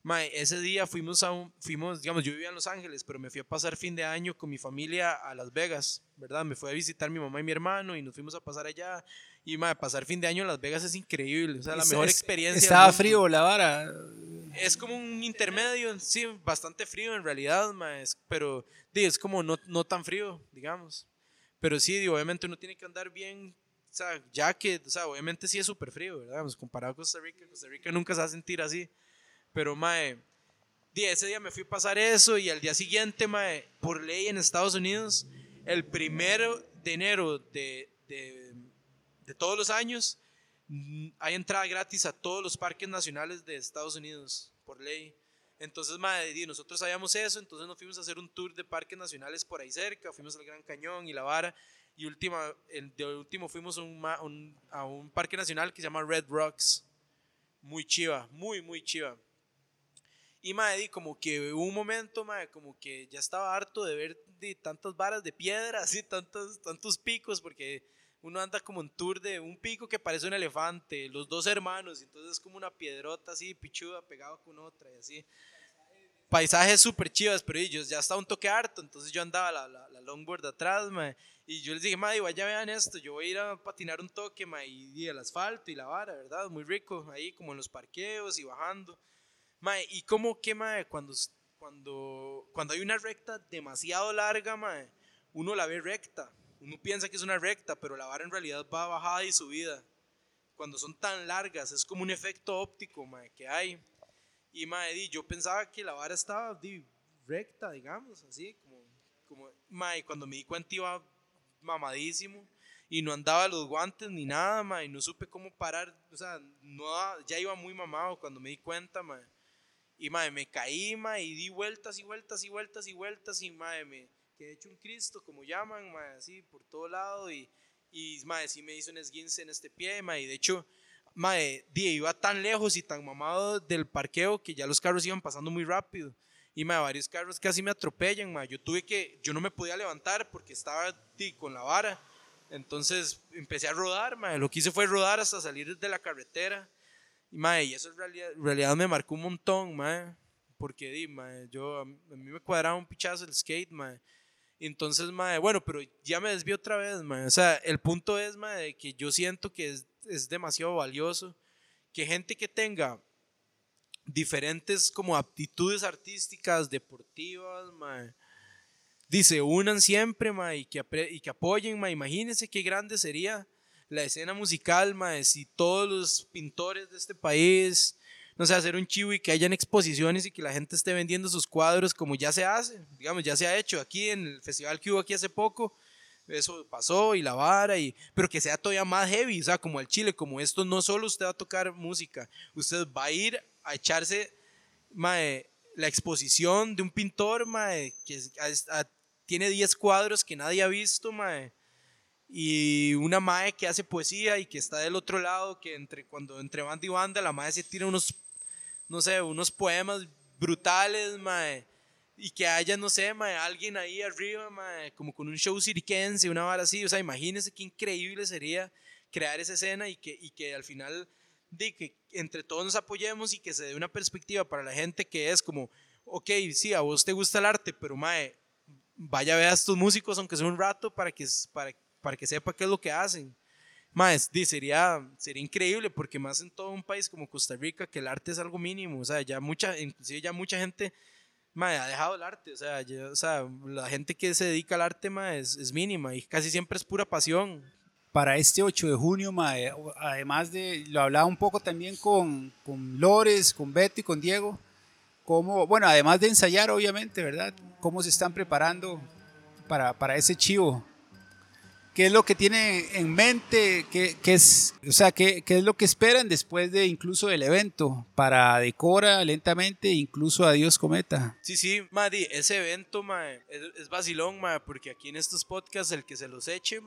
Mae, ese día fuimos a un, fuimos, digamos, yo vivía en Los Ángeles, pero me fui a pasar fin de año con mi familia a Las Vegas, ¿verdad? Me fui a visitar mi mamá y mi hermano y nos fuimos a pasar allá. Y mae, pasar fin de año en Las Vegas es increíble, o sea, la
Es-
mejor
es-
experiencia.
Estaba frío la vara.
Es como un intermedio, sí, bastante frío en realidad, mae, es- pero di, es como no, no tan frío, digamos. Pero sí, obviamente uno tiene que andar bien, o sea, ya que, o sea, obviamente sí es súper frío, ¿verdad? Pues comparado con Costa Rica, Costa Rica nunca se va a sentir así. Pero, mae, ese día me fui a pasar eso y al día siguiente, mae, por ley en Estados Unidos, el primero de enero de, de, de todos los años, mm, hay entrada gratis a todos los parques nacionales de Estados Unidos, por ley. Entonces, di, nosotros sabíamos eso, entonces nos fuimos a hacer un tour de parques nacionales por ahí cerca, fuimos al Gran Cañón y la vara, y última, el, de último fuimos un- a un parque nacional que se llama Red Rocks. Muy chiva, muy, muy chiva. Y mae, di, como que hubo un momento, mae, como que ya estaba harto de ver di, tantas varas de piedra, así, tantos, tantos picos, porque uno anda como en tour de un pico que parece un elefante, los dos hermanos, y entonces es como una piedrota así, pichuda, pegado con otra y así. Paisajes súper chivas, pero yo ya estaba un toque harto, entonces yo andaba la, la, la longboard atrás, mae, y yo les dije, mae, vaya vean esto, yo voy a ir a patinar un toque, mae, y, y el asfalto y la vara, ¿verdad? Muy rico, ahí como en los parqueos y bajando. Mae, y como que, mae, cuando, cuando, cuando hay una recta demasiado larga, mae, uno la ve recta. Uno piensa que es una recta, pero la vara en realidad va bajada y subida. Cuando son tan largas, es como un efecto óptico, mae, que hay. Y, mae, di, yo pensaba que la vara estaba di, recta, digamos, así, como, como, mae, cuando me di cuenta iba mamadísimo y no andaba los guantes ni nada, mae, no supe cómo parar, o sea, no, ya iba muy mamado cuando me di cuenta, mae. Y mae, me caí, mae, y di vueltas y vueltas y vueltas y vueltas y mae, me quedé hecho un Cristo, como llaman, mae, así por todo lado y, y mae, sí me hizo un esguince en este pie, mae, y de hecho, mae, di, iba tan lejos y tan mamado del parqueo que ya los carros iban pasando muy rápido. Y mae, varios carros casi me atropellan, mae. Yo tuve que, yo no me podía levantar porque estaba di, con la vara. Entonces empecé a rodar, mae. Lo que hice fue rodar hasta salir de la carretera. Y, mae, y eso en realidad, realidad me marcó un montón, mae. Porque, di, mae, yo, a mí me cuadraba un pichazo el skate, mae. Entonces, mae, bueno, pero ya me desvío otra vez, mae. O sea, el punto es, mae, que yo siento que es, es demasiado valioso que gente que tenga diferentes como aptitudes artísticas, deportivas, mae, dice, unan siempre, mae, y que, y que apoyen, mae. Imagínense qué grande sería la escena musical, mae, si todos los pintores de este país, no sé, hacer un chivo y que hayan exposiciones y que la gente esté vendiendo sus cuadros como ya se hace, digamos, ya se ha hecho aquí en el festival que hubo aquí hace poco, eso pasó y la vara, y, pero que sea todavía más heavy, o sea, como el Chile, como esto no solo usted va a tocar música, usted va a ir a echarse mae, la exposición de un pintor mae, que tiene 10 cuadros que nadie ha visto, mae, y una mae que hace poesía y que está del otro lado, que entre, cuando entre banda y banda, la mae se tira unos, no sé, unos poemas brutales, mae, y que haya, no sé, mae, alguien ahí arriba, mae, como con un show cirquense, una vara así, o sea, imagínense qué increíble sería crear esa escena y que, y que al final, de que entre todos nos apoyemos y que se dé una perspectiva para la gente que es como, ok, sí, a vos te gusta el arte, pero mae, vaya a ver a estos músicos, aunque sea un rato, para que, para, para que sepa qué es lo que hacen. Más, sería, sería increíble porque más en todo un país como Costa Rica que el arte es algo mínimo, o sea, ya mucha, inclusive ya mucha gente mae, ha dejado el arte, o sea, ya- o sea, la gente que se dedica al arte mae, es, es mínima y casi siempre es pura pasión.
para este 8 de junio, además de, lo hablaba un poco también con, con Lores, con Beto y con Diego, cómo, bueno, además de ensayar, obviamente, ¿verdad? Cómo se están preparando para, para ese chivo. ¿Qué es lo que tienen en mente? ¿Qué, qué es, o sea, ¿qué, qué es lo que esperan después de incluso del evento? Para Decora lentamente, incluso Adiós Cometa.
Sí, sí, Madi, ese evento, es, es vacilón, porque aquí en estos podcasts el que se los eche,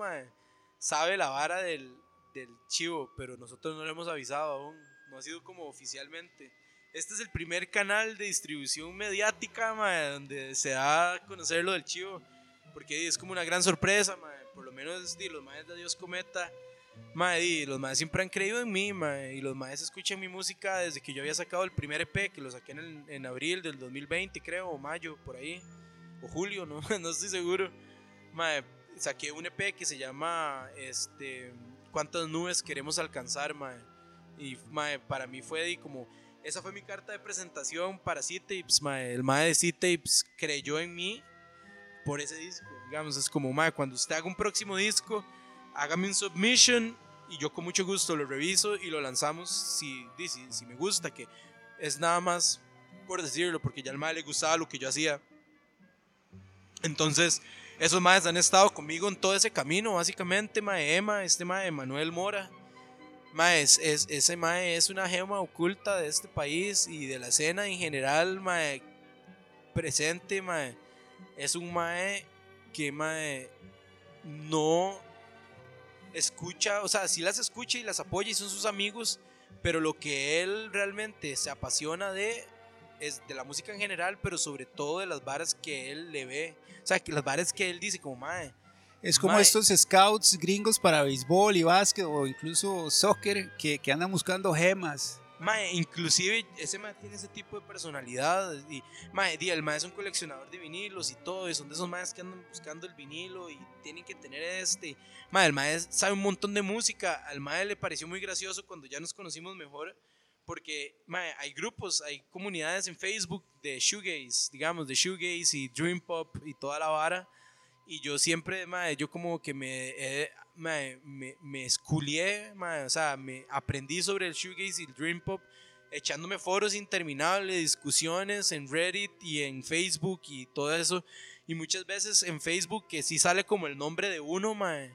sabe la vara del, del chivo, pero nosotros no lo hemos avisado aún, no ha sido como oficialmente. Este es el primer canal de distribución mediática, donde se da a conocer lo del chivo, porque es como una gran sorpresa, mae, por lo menos di, los maes de Dios Cometa, mae, di, los maes siempre han creído en mí, mae, y los maes escuchan mi música desde que yo había sacado el primer EP, que lo saqué en, el- en abril del 2020, creo, o mayo, por ahí, o julio, no, no estoy seguro. Mae, saqué un EP que se llama este, ¿Cuántas nubes queremos alcanzar, mae? Y mae, para mí fue di, como, esa fue mi carta de presentación para C-Tapes. El mae de C-Tapes creyó en mí por ese disco. Digamos, es como, mae, cuando usted haga un próximo disco, hágame un submission y yo con mucho gusto lo reviso y lo lanzamos si, si, si me gusta, que es nada más por decirlo, porque ya al mae le gustaba lo que yo hacía. Entonces, esos maes han estado conmigo en todo ese camino, básicamente, mae Emma, este mae Manuel Mora. Mae, es, es- ese mae es una gema oculta de este país y de la escena en general, mae, presente, mae. Es un mae que, mae, no escucha, o sea, sí las escucha y las apoya y son sus amigos, pero lo que él realmente se apasiona de es de la música en general, pero sobre todo de las varas que él le ve. O sea, que las varas que él dice como, mae,
Es como
Mae.
estos scouts gringos para béisbol y básquet o incluso soccer que, que andan buscando gemas.
Mae, inclusive ese mae tiene ese tipo de personalidad y mae, di, el mae es un coleccionador de vinilos y todo, y son de esos maes que andan buscando el vinilo y tienen que tener este. Mae, el mae sabe un montón de música, al mae le pareció muy gracioso cuando ya nos conocimos mejor porque mae, hay grupos, hay comunidades en Facebook de shoegaze, digamos, de shoegaze y dream pop y toda la vara. Y yo siempre, mae, yo como que me, eh, mae, me, me esculié, o sea, me aprendí sobre el shoegaze y el dream pop, echándome foros interminables, discusiones en Reddit y en Facebook y todo eso. Y muchas veces en Facebook, que sí sale como el nombre de uno, mae,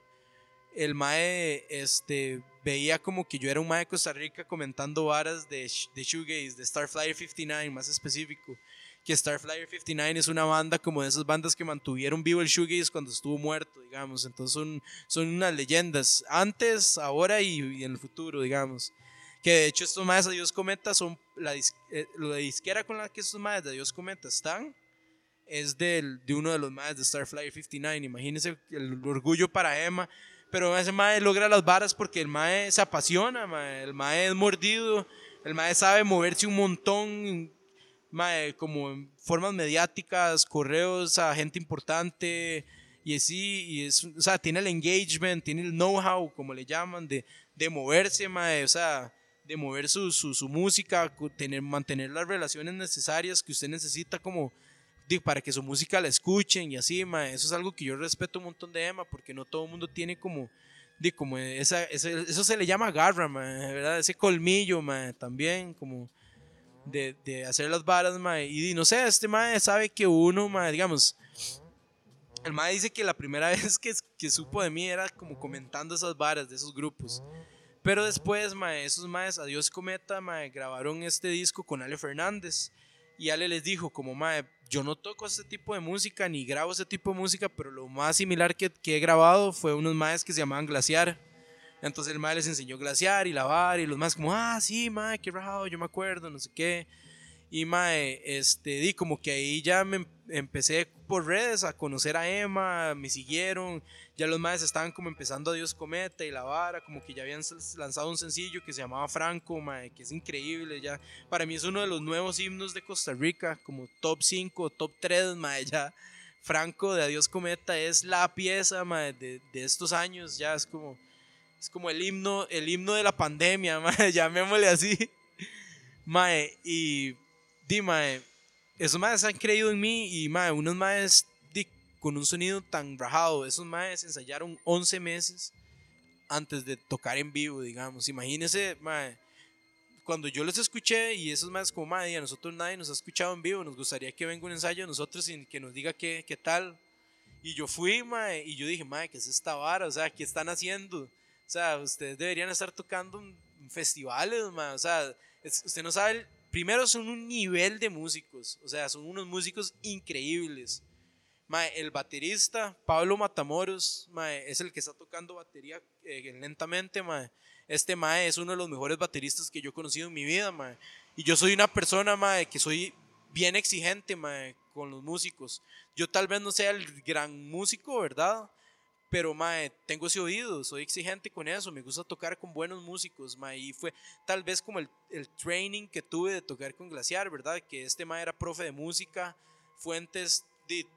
el mae este, veía como que yo era un mae de Costa Rica comentando varas de, de shoegaze, de Starflyer 59 más específico. Que Starflyer 59 es una banda como de esas bandas que mantuvieron vivo el shoegaze cuando estuvo muerto, digamos. Entonces son, son unas leyendas, antes, ahora y, en el futuro, digamos. Que de hecho estos maes de Dios Cometa son la, dis- eh, disquera con la que estos maes de Dios Cometa están es del, de uno de los maes de Starflyer 59. Imagínense el orgullo para Emma. Pero ese mae logra las varas porque el mae se apasiona, mae. el mae es mordido, el mae sabe moverse un montón, mae, como en formas mediáticas, correos a gente importante y así, y es, o sea, tiene el engagement, tiene el know-how, como le llaman, de, de moverse, mae, o sea, de mover su, su, su música, tener, mantener las relaciones necesarias que usted necesita como para que su música la escuchen y así, mae. Eso es algo que yo respeto un montón de Emma porque no todo el mundo tiene como, di, como esa, ese- eso se le llama garra, mae, ¿verdad? Ese colmillo, también, como, de, de hacer las varas, mae. Y no sé, este mae sabe que uno, mae, digamos, el mae dice que la primera vez que, que supo de mí era como comentando esas varas de esos grupos. Pero después, mae, esos maes, Adiós Cometa, mae, grabaron este disco con Ale Fernández. Y Ale les dijo, como, mae, yo no toco este tipo de música, ni grabo ese tipo de música, pero lo más similar que, que he grabado fue unos maes que se llamaban Glaciar. Entonces el mae les enseñó Glaciar y lavar, y los más como, ah, sí, mae, qué rajado, yo me acuerdo, no sé qué. Y mae, este, di como que ahí ya me em- empecé por redes a conocer a Emma, me siguieron, ya los maes estaban como empezando a Dios Cometa y la vara, como que ya habían lanzado un sencillo que se llamaba Franco, mae, que es increíble, ya, para mí es uno de los nuevos himnos de Costa Rica, como top 5, top 3, mae, ya, Franco de Adiós Cometa es la pieza, mae, de, de estos años, ya es como, es como el himno, el himno de la pandemia, mae, llamémosle así, mae, y, di, mae, esos maes han creído en mí y mae, unos maes di, con un sonido tan rajado, esos maes ensayaron 11 meses antes de tocar en vivo, digamos. Imagínense, mae, cuando yo los escuché y esos maes como mae, a nosotros nadie nos ha escuchado en vivo, nos gustaría que venga un ensayo a nosotros y que nos diga qué, qué tal. Y yo fui, mae, y yo dije, mae, ¿qué es esta vara? O sea, ¿qué están haciendo? O sea, ustedes deberían estar tocando en festivales, mae. O sea, es- usted no sabe, el- primero son un nivel de músicos, o sea, son unos músicos increíbles. Mae, el baterista Pablo Matamoros, mae, es el que está tocando batería eh, lentamente, mae. Este mae es uno de los mejores bateristas que yo he conocido en mi vida. Y yo soy una persona, que soy bien exigente, con los músicos. Yo tal vez no sea el gran músico, ¿verdad? Pero, mae, tengo ese oído, soy exigente con eso, me gusta tocar con buenos músicos, mae, y fue tal vez como el, el training que tuve de tocar con Glaciar, ¿verdad? Que este mae era profe de música, Fuentes,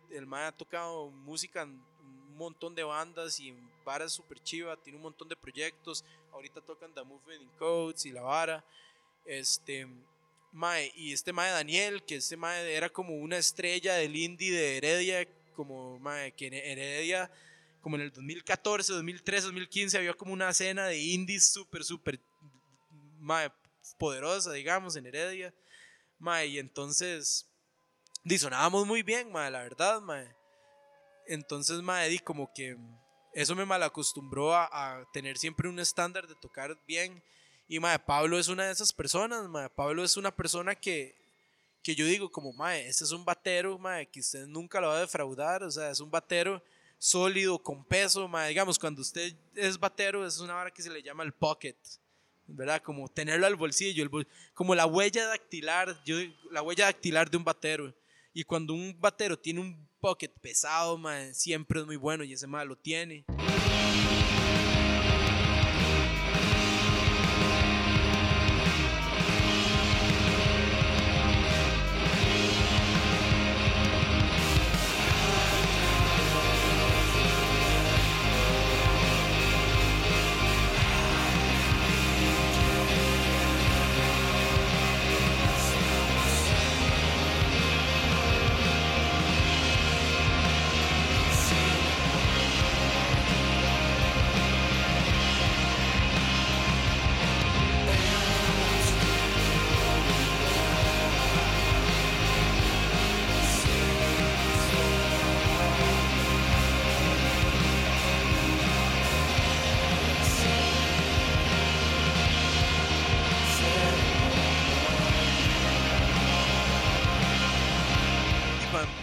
el mae ha tocado música en un montón de bandas y en varas super chiva, tiene un montón de proyectos, ahorita tocan The Movement in Codes y la vara, este... Mae, y este mae Daniel, que este mae era como una estrella del indie de Heredia, como mae, que Heredia como en el 2014, 2013, 2015 había como una escena de indies súper, súper poderosa, digamos, en Heredia. Mae, y entonces, di, sonábamos muy bien, mae, la verdad, mae. Entonces, mae, di, como que eso me malacostumbró a, a tener siempre un estándar de tocar bien. Y, mae, Pablo es una de esas personas, mae. Pablo es una persona que, que yo digo como, mae, este es un batero, mae, que usted nunca lo va a defraudar, o sea, es un batero sólido, con peso, mae. digamos, cuando usted es batero, es una vara que se le llama el pocket, ¿verdad? Como tenerlo al bolsillo, el bol- como la huella dactilar, yo, la huella dactilar de un batero. Y cuando un batero tiene un pocket pesado, mae, siempre es muy bueno y ese mae lo tiene.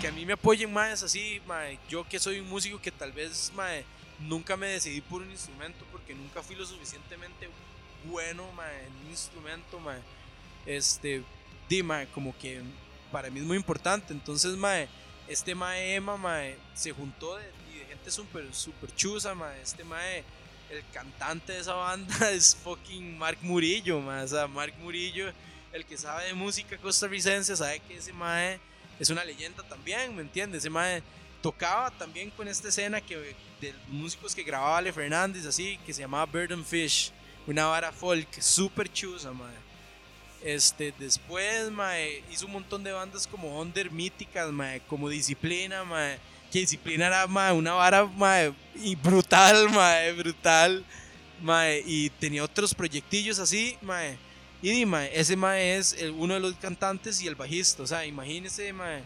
Que a mí me apoyen más así, mae, yo que soy un músico que tal vez mae, nunca me decidí por un instrumento porque nunca fui lo suficientemente bueno mae, en un instrumento, mae. este, di, mae, como que para mí es muy importante, entonces mae, este mae Emma mae, se juntó de, de gente súper super chusa, mae, este mae, el cantante de esa banda es fucking Mark Murillo, mae, o sea, Mark Murillo, el que sabe de música costarricense, sabe que ese mae es una leyenda también, ¿me entiendes? Ese mae tocaba también con esta escena que, de músicos que grababa Ale Fernández, así, que se llamaba Bird and Fish, una vara folk super chusa. Este, después, mae, hizo un montón de bandas como Under míticas, mae, como Disciplina, mae, que Disciplina era, mae, una vara, mae, y brutal, mae, brutal, mae, y tenía otros proyectillos así, mae, Y di, mae, ese mae es uno de los cantantes y el bajista. O sea, imagínese, mae.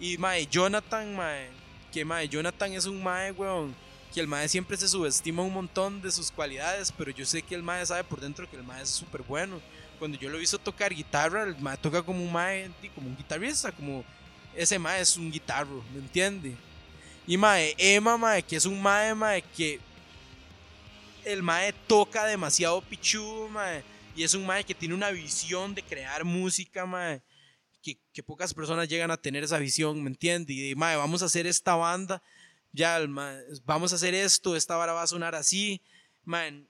Y mae, Jonathan, mae. Que mae, Jonathan es un mae, weón. Que el mae siempre se subestima un montón de sus cualidades. Pero yo sé que el mae sabe por dentro que el mae es súper bueno. Cuando yo lo he visto tocar guitarra, el mae toca como un mae, como un guitarrista. Como ese mae es un guitarro, ¿me entiende? Y mae, Emma, mae, que es un mae, mae, que el mae toca demasiado pichu, mae. Y es un mae que tiene una visión de crear música, mae. Que, que pocas personas llegan a tener esa visión, ¿me entiende? Y de, mae, vamos a hacer esta banda, ya, mae, vamos a hacer esto, esta vara va a sonar así, mae.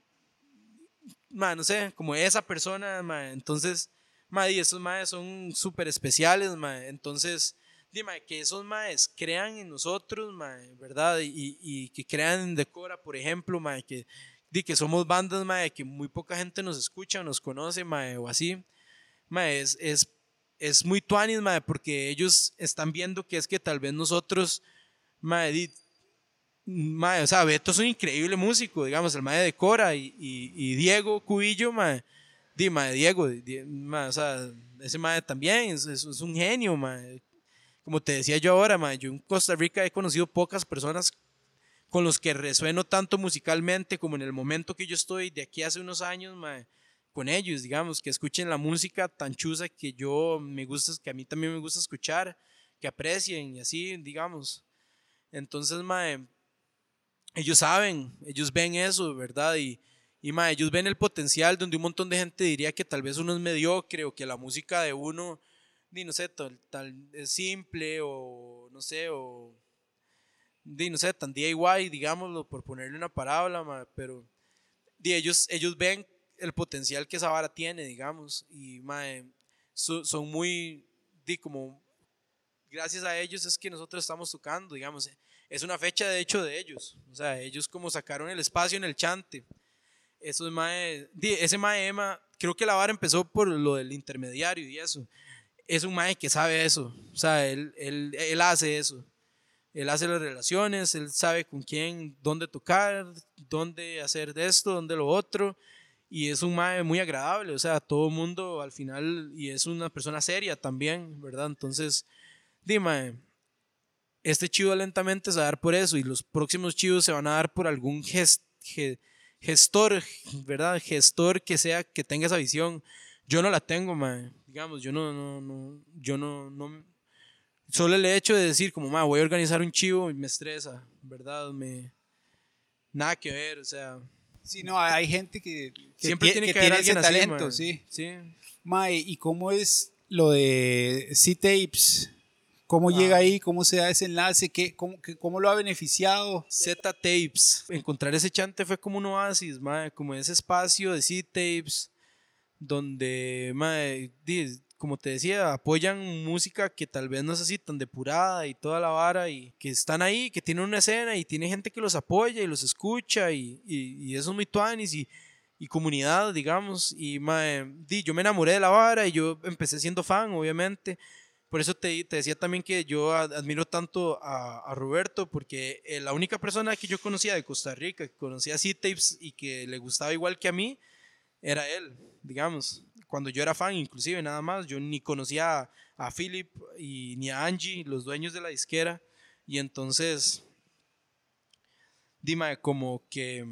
mae, no sé, como esa persona, mae. Entonces, mae, y esos maes son súper especiales, mae. Entonces, dime que esos maes crean en nosotros, mae, ¿verdad? Y, y que crean en Decora, por ejemplo, mae, que, di que somos bandas, mae, que muy poca gente nos escucha, nos conoce, mae, o así. Mae, es, es, es muy tuanis, mae, porque ellos están viendo que es que tal vez nosotros, mae, di- mae, o sea, Beto es un increíble músico, digamos, el mae de Cora y, y, y Diego Cubillo, mae, di, mae, Diego, di- mae, o sea, ese mae también es, es- es un genio, mae. Como te decía yo ahora, mae, yo en Costa Rica he conocido pocas personas con los que resueno tanto musicalmente como en el momento que yo estoy de aquí hace unos años, mae, con ellos, digamos, que escuchen la música tan chusa que yo me gusta, que a mí también me gusta escuchar, que aprecien y así, digamos. Entonces, mae, ellos saben, ellos ven eso, ¿verdad? Y, y mae, ellos ven el potencial donde un montón de gente diría que tal vez uno es mediocre o que la música de uno, di, no sé, tal, tal es simple o no sé, o di, no sé, tan DIY, digámoslo, por ponerle una parábola, mae, pero di, ellos, ellos ven el potencial que esa vara tiene, digamos, y mae, so- son muy, di, como, gracias a ellos es que nosotros estamos tocando, digamos, es una fecha de hecho de ellos, o sea, ellos como sacaron el espacio en el chante, esos mae, di, ese mae creo que la vara empezó por lo del intermediario y eso, es un mae que sabe eso, o sea, él, él, él hace eso, él hace las relaciones, él sabe con quién, dónde tocar, dónde hacer de esto, dónde lo otro, y es un mae muy agradable, o sea, todo mundo al final, y es una persona seria también, ¿verdad? Entonces, dime, este chivo lentamente se va a dar por eso, y los próximos chivos se van a dar por algún ges- ge- gestor, ¿verdad? Gestor que sea, que tenga esa visión. Yo no la tengo, mae. Digamos, yo no, no, no, yo no, no, solo el hecho de decir como, ma, voy a organizar un chivo y me estresa, ¿verdad? Me, nada que ver, o sea,
Sí, no, hay gente que, que
siempre
tie-
tiene que,
que
haber
tiene ese
alguien así,
talento,
ma.
sí.
Sí.
Mae, ¿y cómo es lo de C-Tapes? ¿Cómo
Ah.
llega ahí? ¿Cómo se da ese enlace? ¿Qué, cómo, qué- ¿Cómo lo ha beneficiado?
Z Tapes. Encontrar ese chante fue como un oasis, mae, como ese espacio de Z Tapes donde, di- como te decía, apoyan música que tal vez no es así tan depurada y toda la vara y que están ahí, que tienen una escena y tiene gente que los apoya y los escucha y, y, eso es muy tuanis y, y comunidad, digamos. Y di, yo me enamoré de la vara y yo empecé siendo fan, obviamente. Por eso te, te decía también que yo ad- admiro tanto a, Roberto, porque eh, la única persona que yo conocía de Costa Rica, que conocía C-Tapes y que le gustaba igual que a mí, era él, digamos. Cuando yo era fan, inclusive, nada más, yo ni conocía a, a Philip y ni a Angie, los dueños de la disquera. Y entonces, dime, como que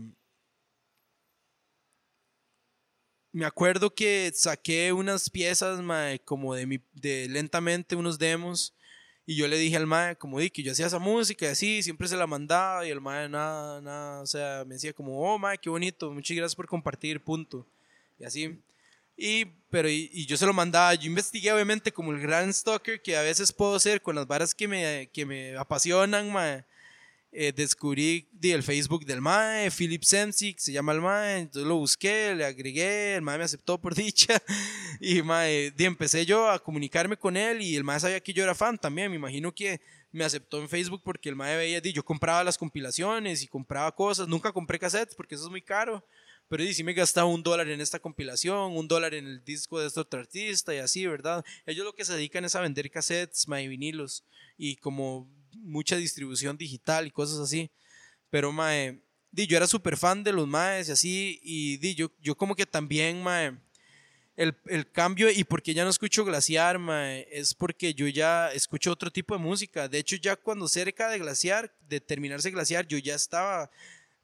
me acuerdo que saqué unas piezas, mae, como de, mi, de lentamente, unos demos, y yo le dije al mae, como di que yo hacía esa música y así, siempre se la mandaba, y el mae nada, nada, o sea, me decía como, oh, mae, qué bonito, muchas gracias por compartir, punto, y así. Y, pero, y, y yo se lo mandaba, yo investigué obviamente como el gran stalker que a veces puedo ser con las varas que me, que me apasionan, mae eh, descubrí el Facebook del Mae, Philip Semsik, se llama el Mae, entonces lo busqué, le agregué, el Mae me aceptó por dicha, y mae, di, empecé yo a comunicarme con él, y el Mae sabía que yo era fan también, me imagino que me aceptó en Facebook porque el Mae veía, yo compraba las compilaciones y compraba cosas, nunca compré cassettes porque eso es muy caro, pero di, sí me gastaba un dólar en esta compilación, un dólar en el disco de este otro artista y así, ¿verdad? Ellos lo que se dedican es a vender cassettes, mae, vinilos, y como mucha distribución digital y cosas así. Pero, mae, di, yo era súper fan de los maes y así, y di, yo, yo como que también, mae, el, el cambio y porque ya no escucho Glaciar, mae, es porque yo ya escucho otro tipo de música. De hecho, ya cuando cerca de Glaciar, de terminarse Glaciar, yo ya estaba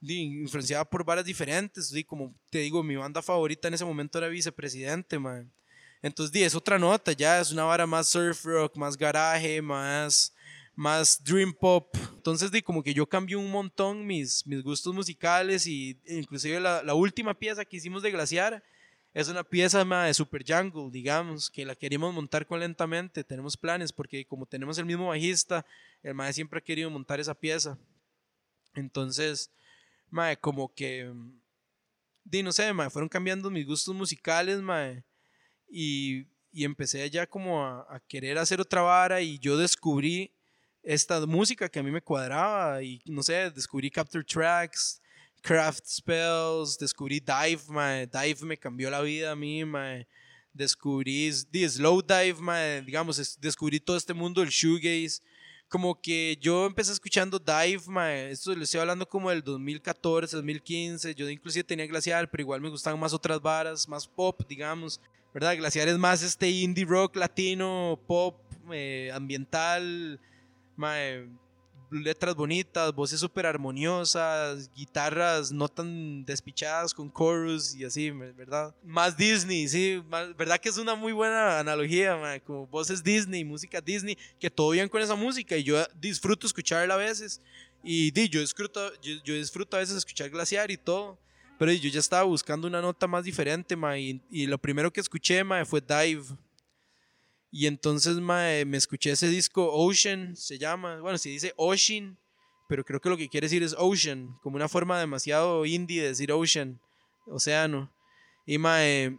influenciada por varas diferentes. di, como te digo, mi banda favorita en ese momento era Vicepresidente, mae. Entonces, di, es otra nota, ya es una vara más surf rock, más garaje, más, más dream pop. Entonces, di, como que yo cambié un montón mis, mis gustos musicales y inclusive la, la última pieza que hicimos de Glaciar es una pieza ma, de Super Jungle, digamos, que la queríamos montar con lentamente. Tenemos planes porque como tenemos el mismo bajista, el mae siempre ha querido montar esa pieza. Entonces, mae, como que, di, no sé, mae, fueron cambiando mis gustos musicales, mae, y, y empecé ya como a, a querer hacer otra vara y yo descubrí esta música que a mí me cuadraba y no sé, descubrí Capture Tracks, Craft Spells, descubrí Dive, mae. Dive me cambió la vida a mí, mae. Descubrí the Slow Dive, mae. Digamos, es- descubrí todo este mundo del shoegaze. Como que yo empecé escuchando Dive, mae. Esto le estoy hablando como del 2014, 2015. Yo inclusive tenía Glaciar, pero igual me gustaban más otras varas, más pop, digamos. ¿Verdad? Glaciar es más este indie rock latino, pop, eh, ambiental, mae, letras bonitas, voces súper armoniosas, guitarras no tan despichadas con chorus y así, ¿verdad? Más Disney, sí, ¿verdad que es una muy buena analogía, mae? como voces Disney, música Disney, que todo bien con esa música y yo disfruto escucharla a veces y di, yo, disfruto, yo, yo disfruto a veces escuchar Glaciar y todo. Pero yo ya estaba buscando una nota más diferente, mae, y, y lo primero que escuché, mae, fue Dive. Y entonces mae, me escuché ese disco Ocean, se llama. Bueno, se dice Ocean, pero creo que lo que quiere decir es Ocean, como una forma demasiado indie de decir Ocean, océano. Y, mae,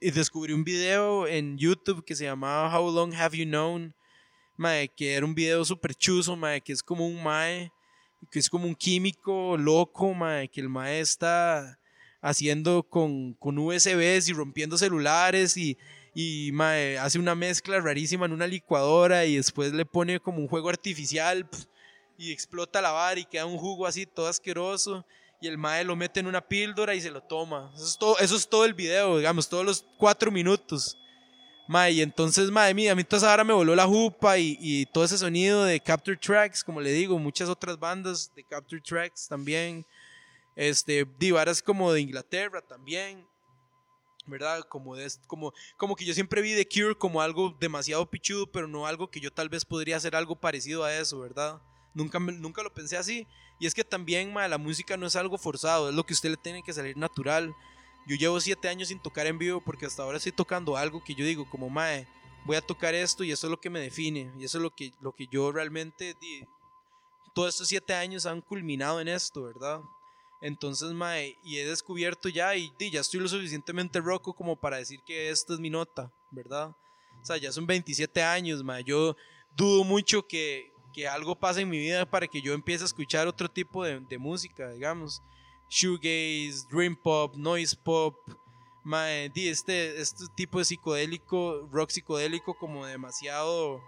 descubrí un video en YouTube que se llamaba How Long Have You Known, mae, que era un video súper chuzo, mae, que es como un mae, que es como un químico loco, mae, que el mae está haciendo con, con USBs y rompiendo celulares y, y mae, hace una mezcla rarísima en una licuadora y después le pone como un juego artificial y explota la vara y queda un jugo así todo asqueroso y el mae lo mete en una píldora y se lo toma. Eso es todo, eso es todo el video, digamos, todos los cuatro minutos. Mae, y entonces, mae, mira, a mí toda esa vara me voló la jupa y, y todo ese sonido de Capture Tracks, como le digo, muchas otras bandas de Capture Tracks también. Este, di varas como de Inglaterra también. ¿Verdad? Como, de, como, como que yo siempre vi The Cure como algo demasiado pichudo, pero no algo que yo tal vez podría hacer algo parecido a eso, ¿verdad? Nunca, nunca lo pensé así. Y es que también, ma, la música no es algo forzado, es lo que a usted le tiene que salir natural. Yo llevo siete años sin tocar en vivo porque hasta ahora estoy tocando algo que yo digo como, mae, voy a tocar esto y eso es lo que me define. Y eso es lo que, lo que yo realmente, di, todos estos siete años han culminado en esto, ¿verdad? Entonces, mae, y he descubierto ya y, di, ya estoy lo suficientemente roco como para decir que esta es mi nota, ¿verdad? O sea, ya son 27 años, mae. Yo dudo mucho que, que algo pase en mi vida para que yo empiece a escuchar otro tipo de, música, digamos. Shoegaze, Dream Pop, Noise Pop, mae, este, este tipo de psicodélico, rock psicodélico como demasiado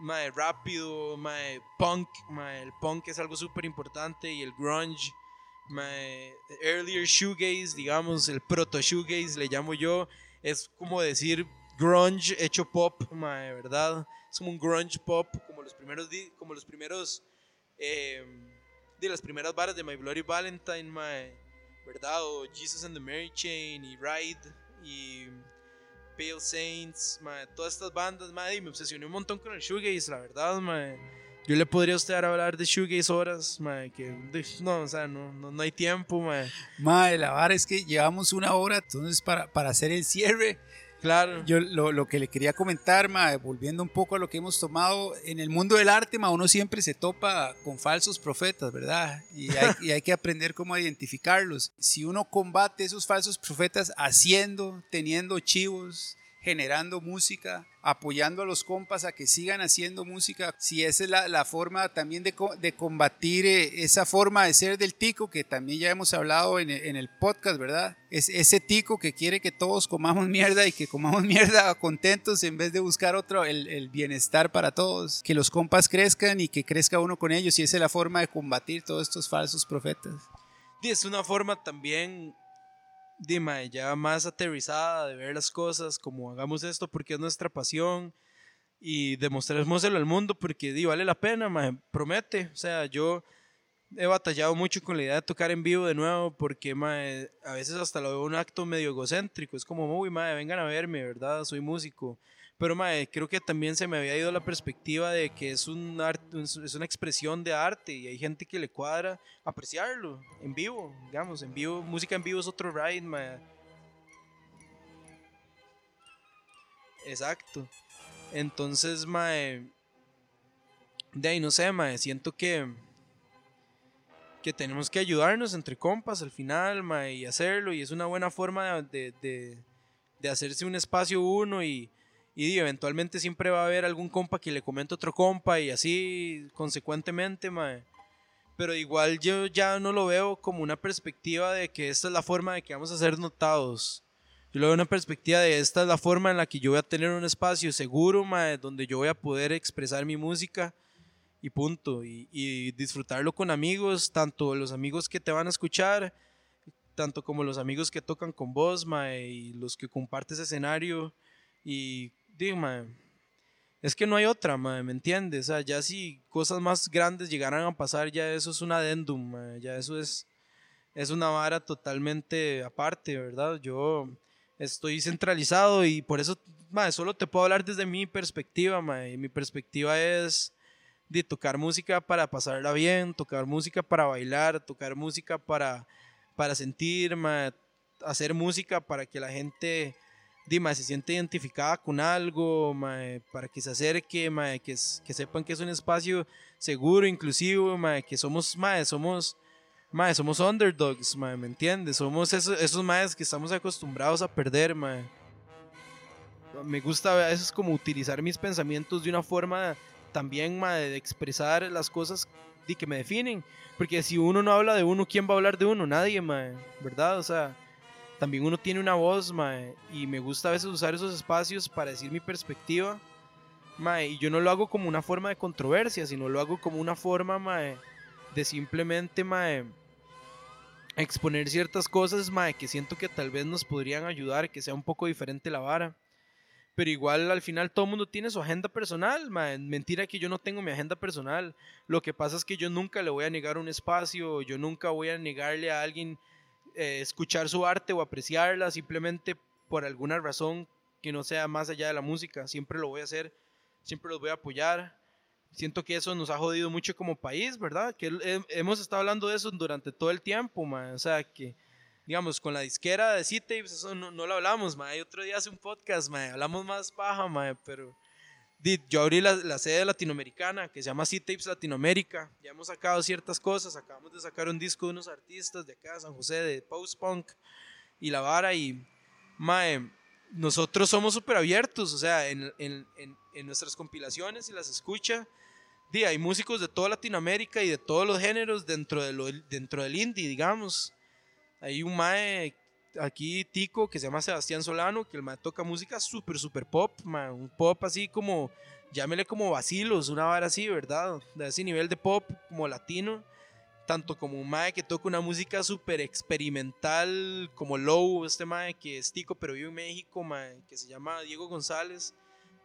mae, rápido, mae, punk, mae, el punk es algo súper importante y el grunge, mae, earlier shoegaze, digamos, el proto shoegaze le llamo yo, es como decir grunge hecho pop, mae, ¿verdad? Es como un grunge pop, como los primeros, como los primeros, eh, de las primeras varas de My Bloody Valentine, mae, ¿verdad? O Jesus and the Mary Chain y Ride y Pale Saints, mae, todas estas bandas, mae, y me obsesioné un montón con el shoegaze, la verdad, mae. Yo le podría a usted hablar de shoegaze horas, mae, que de- no, o sea, no, no, no hay tiempo, mae.
Madre, la vara es que llevamos una hora, entonces para, para hacer el cierre,
Claro.
yo lo, lo que le quería comentar, ma, volviendo un poco a lo que hemos tomado, en el mundo del arte, ma, uno siempre se topa con falsos profetas, ¿verdad? Y hay, y hay que aprender cómo identificarlos. Si uno combate esos falsos profetas haciendo, teniendo chivos, generando música, apoyando a los compas a que sigan haciendo música, si esa es la, la forma también de, de combatir eh, esa forma de ser del tico, que también ya hemos hablado en, en el podcast, ¿verdad? Es ese tico que quiere que todos comamos mierda y que comamos mierda contentos en vez de buscar otro, el, el bienestar para todos, que los compas crezcan y que crezca uno con ellos, y esa es la forma de combatir todos estos falsos profetas.
Y es una forma también di, mae, ya más aterrizada de ver las cosas, como hagamos esto porque es nuestra pasión y demostrémoselo al mundo porque di, vale la pena, mae, promete. O sea, yo he batallado mucho con la idea de tocar en vivo de nuevo porque mae, a veces hasta lo veo un acto medio egocéntrico. Es como, uy, mae, vengan a verme, ¿verdad? Soy músico. Pero mae, creo que también se me había ido la perspectiva de que es, un es una expresión de arte y hay gente que le cuadra apreciarlo en vivo, digamos, en vivo, música en vivo es otro ride, mae. Exacto. Entonces, mae, de ahí no sé, mae, siento que que tenemos que ayudarnos entre compas al final, mae, y hacerlo y es una buena forma de, de, de hacerse un espacio uno y y eventualmente siempre va a haber algún compa que le comente otro compa y así consecuentemente, mae. Pero igual yo ya no lo veo como una perspectiva de que esta es la forma de que vamos a ser notados. Yo lo veo una perspectiva de esta es la forma en la que yo voy a tener un espacio seguro, mae, donde yo voy a poder expresar mi música y punto. Y, y disfrutarlo con amigos, tanto los amigos que te van a escuchar, tanto como los amigos que tocan con vos, mae, y los que compartes escenario. Y digo, mae, es que no hay otra, ¿me entiendes? O sea, ya si cosas más grandes llegaran a pasar, ya eso es un adendum, ya eso es, es una vara totalmente aparte, ¿verdad? Yo estoy centralizado y por eso, solo te puedo hablar desde mi perspectiva, mi perspectiva es de tocar música para pasarla bien, tocar música para bailar, tocar música para, para sentir, hacer música para que la gente Dima, se siente identificada con algo, mae, para que se acerque, mae, que, que sepan que es un espacio seguro, inclusivo, mae, que somos, mae, somos, mae, somos underdogs, mae, ¿me entiendes? Somos esos, esos maes que estamos acostumbrados a perder, mae. Me gusta a veces como utilizar mis pensamientos de una forma también, mae, de expresar las cosas que me definen. Porque si uno no habla de uno, ¿quién va a hablar de uno? Nadie, mae, ¿verdad? O sea, también uno tiene una voz, y me gusta a veces usar esos espacios para decir mi perspectiva, mae, y yo no lo hago como una forma de controversia, sino lo hago como una forma, mae, de simplemente, mae, exponer ciertas cosas, mae, que siento que tal vez nos podrían ayudar, que sea un poco diferente la vara. Pero igual al final todo el mundo tiene su agenda personal, mae. Mentira que yo no tengo mi agenda personal. Lo que pasa es que yo nunca le voy a negar un espacio, yo nunca voy a negarle a alguien eh, escuchar su arte o apreciarla simplemente por alguna razón que no sea más allá de la música. Siempre lo voy a hacer, siempre los voy a apoyar. Siento que eso nos ha jodido mucho como país, ¿verdad? Que he- hemos estado hablando de eso durante todo el tiempo, man. O sea, que, digamos, con la disquera de C-Tapes, eso no, no lo hablamos, man. Y otro día hace un podcast, man. Hablamos más paja, man, pero... Yo abrí la, la sede latinoamericana que se llama C-Tapes Latinoamérica. Ya hemos sacado ciertas cosas. Acabamos de sacar un disco de unos artistas de acá, San José, de post-punk y la vara. Y, mae, nosotros somos súper abiertos. O sea, en, en, en, en nuestras compilaciones, si las escucha, di, hay músicos de toda Latinoamérica y de todos los géneros dentro, de lo, dentro del indie, digamos. Hay un mae aquí tico que se llama Sebastián Solano, que el mae toca música súper, súper pop, mae, un pop así como, llámele como vacilos, una vara así, ¿verdad? De ese nivel de pop como latino, tanto como un mae que toca una música súper experimental, como Low, este mae que es tico pero vive en México, mae, que se llama Diego González.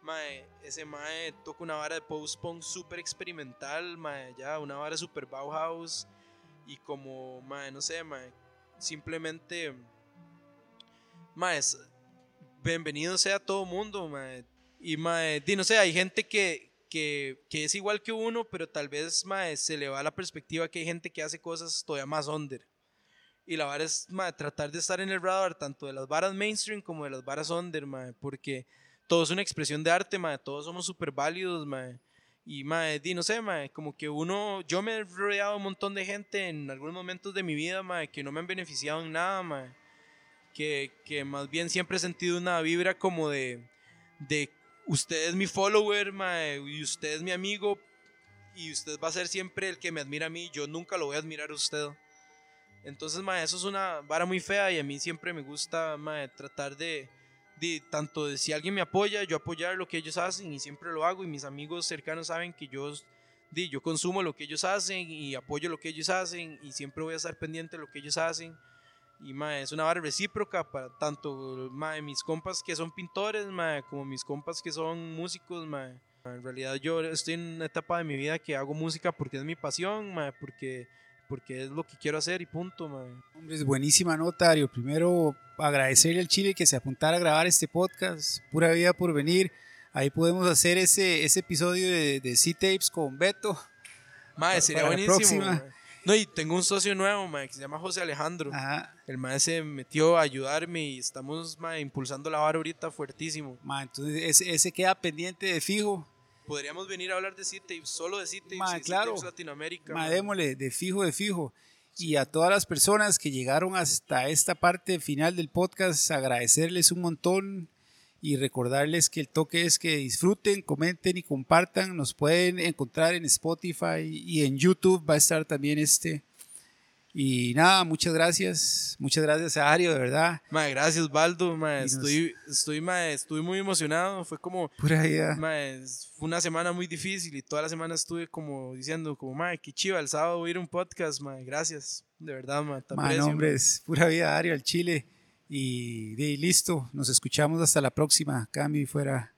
Mae, ese mae toca una vara de post-punk súper experimental, mae, ya, una vara súper Bauhaus. Y como, mae, no sé, mae, simplemente, mae, es- bienvenido sea todo mundo, mae. Y, mae, di, no sé, hay gente que, que, que es igual que uno, pero tal vez, mae, se le va la perspectiva que hay gente que hace cosas todavía más under. Y la vara es, mae, tratar de estar en el radar tanto de las varas mainstream como de las varas under, mae, porque todo es una expresión de arte, mae, todos somos súper válidos, mae. Y, mae, di, no sé, mae, como que uno, yo me he rodeado de un montón de gente en algunos momentos de mi vida, mae, que no me han beneficiado en nada, mae. Que, más bien siempre he sentido una vibra como de, de usted es mi follower, mae, y usted es mi amigo, y usted va a ser siempre el que me admira a mí, yo nunca lo voy a admirar a usted. Entonces, mae, eso es una vara muy fea y a mí siempre me gusta, mae, tratar de, de, tanto de si alguien me apoya, yo apoyar lo que ellos hacen y siempre lo hago y mis amigos cercanos saben que yo, di, yo consumo lo que ellos hacen y apoyo lo que ellos hacen y siempre voy a estar pendiente de lo que ellos hacen Y mae, es una vara recíproca para tanto mae, mis compas que son pintores mae, como mis compas que son músicos. Mae. En realidad yo estoy en una etapa de mi vida que hago música porque es mi pasión, mae, porque, porque es lo que quiero hacer y punto. Mae.
Hombre, es buenísima nota, Ario. Primero, agradecerle al Chile que se apuntara a grabar este podcast. Pura vida por venir. Ahí podemos hacer ese, ese episodio de, de C-Tapes con Beto.
Mae, sería
la
buenísimo.
próxima.
No, y tengo un socio nuevo, mae, que se llama José Alejandro.
Ajá.
El mae se metió a ayudarme y estamos mae, impulsando la vara ahorita fuertísimo.
Ma, entonces ese, ese queda pendiente de fijo.
Podríamos venir a hablar de C-Tapes, solo de C-Tapes
Ma,
y
claro.
Latinoamérica.
Ma, démosle de fijo, de fijo. Y a todas las personas que llegaron hasta esta parte final del podcast, agradecerles un montón y recordarles que el toque es que disfruten, comenten y compartan. Nos pueden encontrar en Spotify y en YouTube va a estar también este. Y nada, muchas gracias. Muchas gracias a Ario, de verdad.
Mae, gracias, Baldo.
Y nos-
estoy, estoy, mae, estoy muy emocionado. Fue como,
Pura vida.
mae, fue una semana muy difícil y toda la semana estuve como diciendo, como, mae, qué chiva, el sábado voy a ir a un podcast, mae, gracias. De verdad, mae, te
Man,
aprecio,
hombre, es pura vida, Ario, al Chile. Y, listo, nos escuchamos hasta la próxima. Cambio y fuera.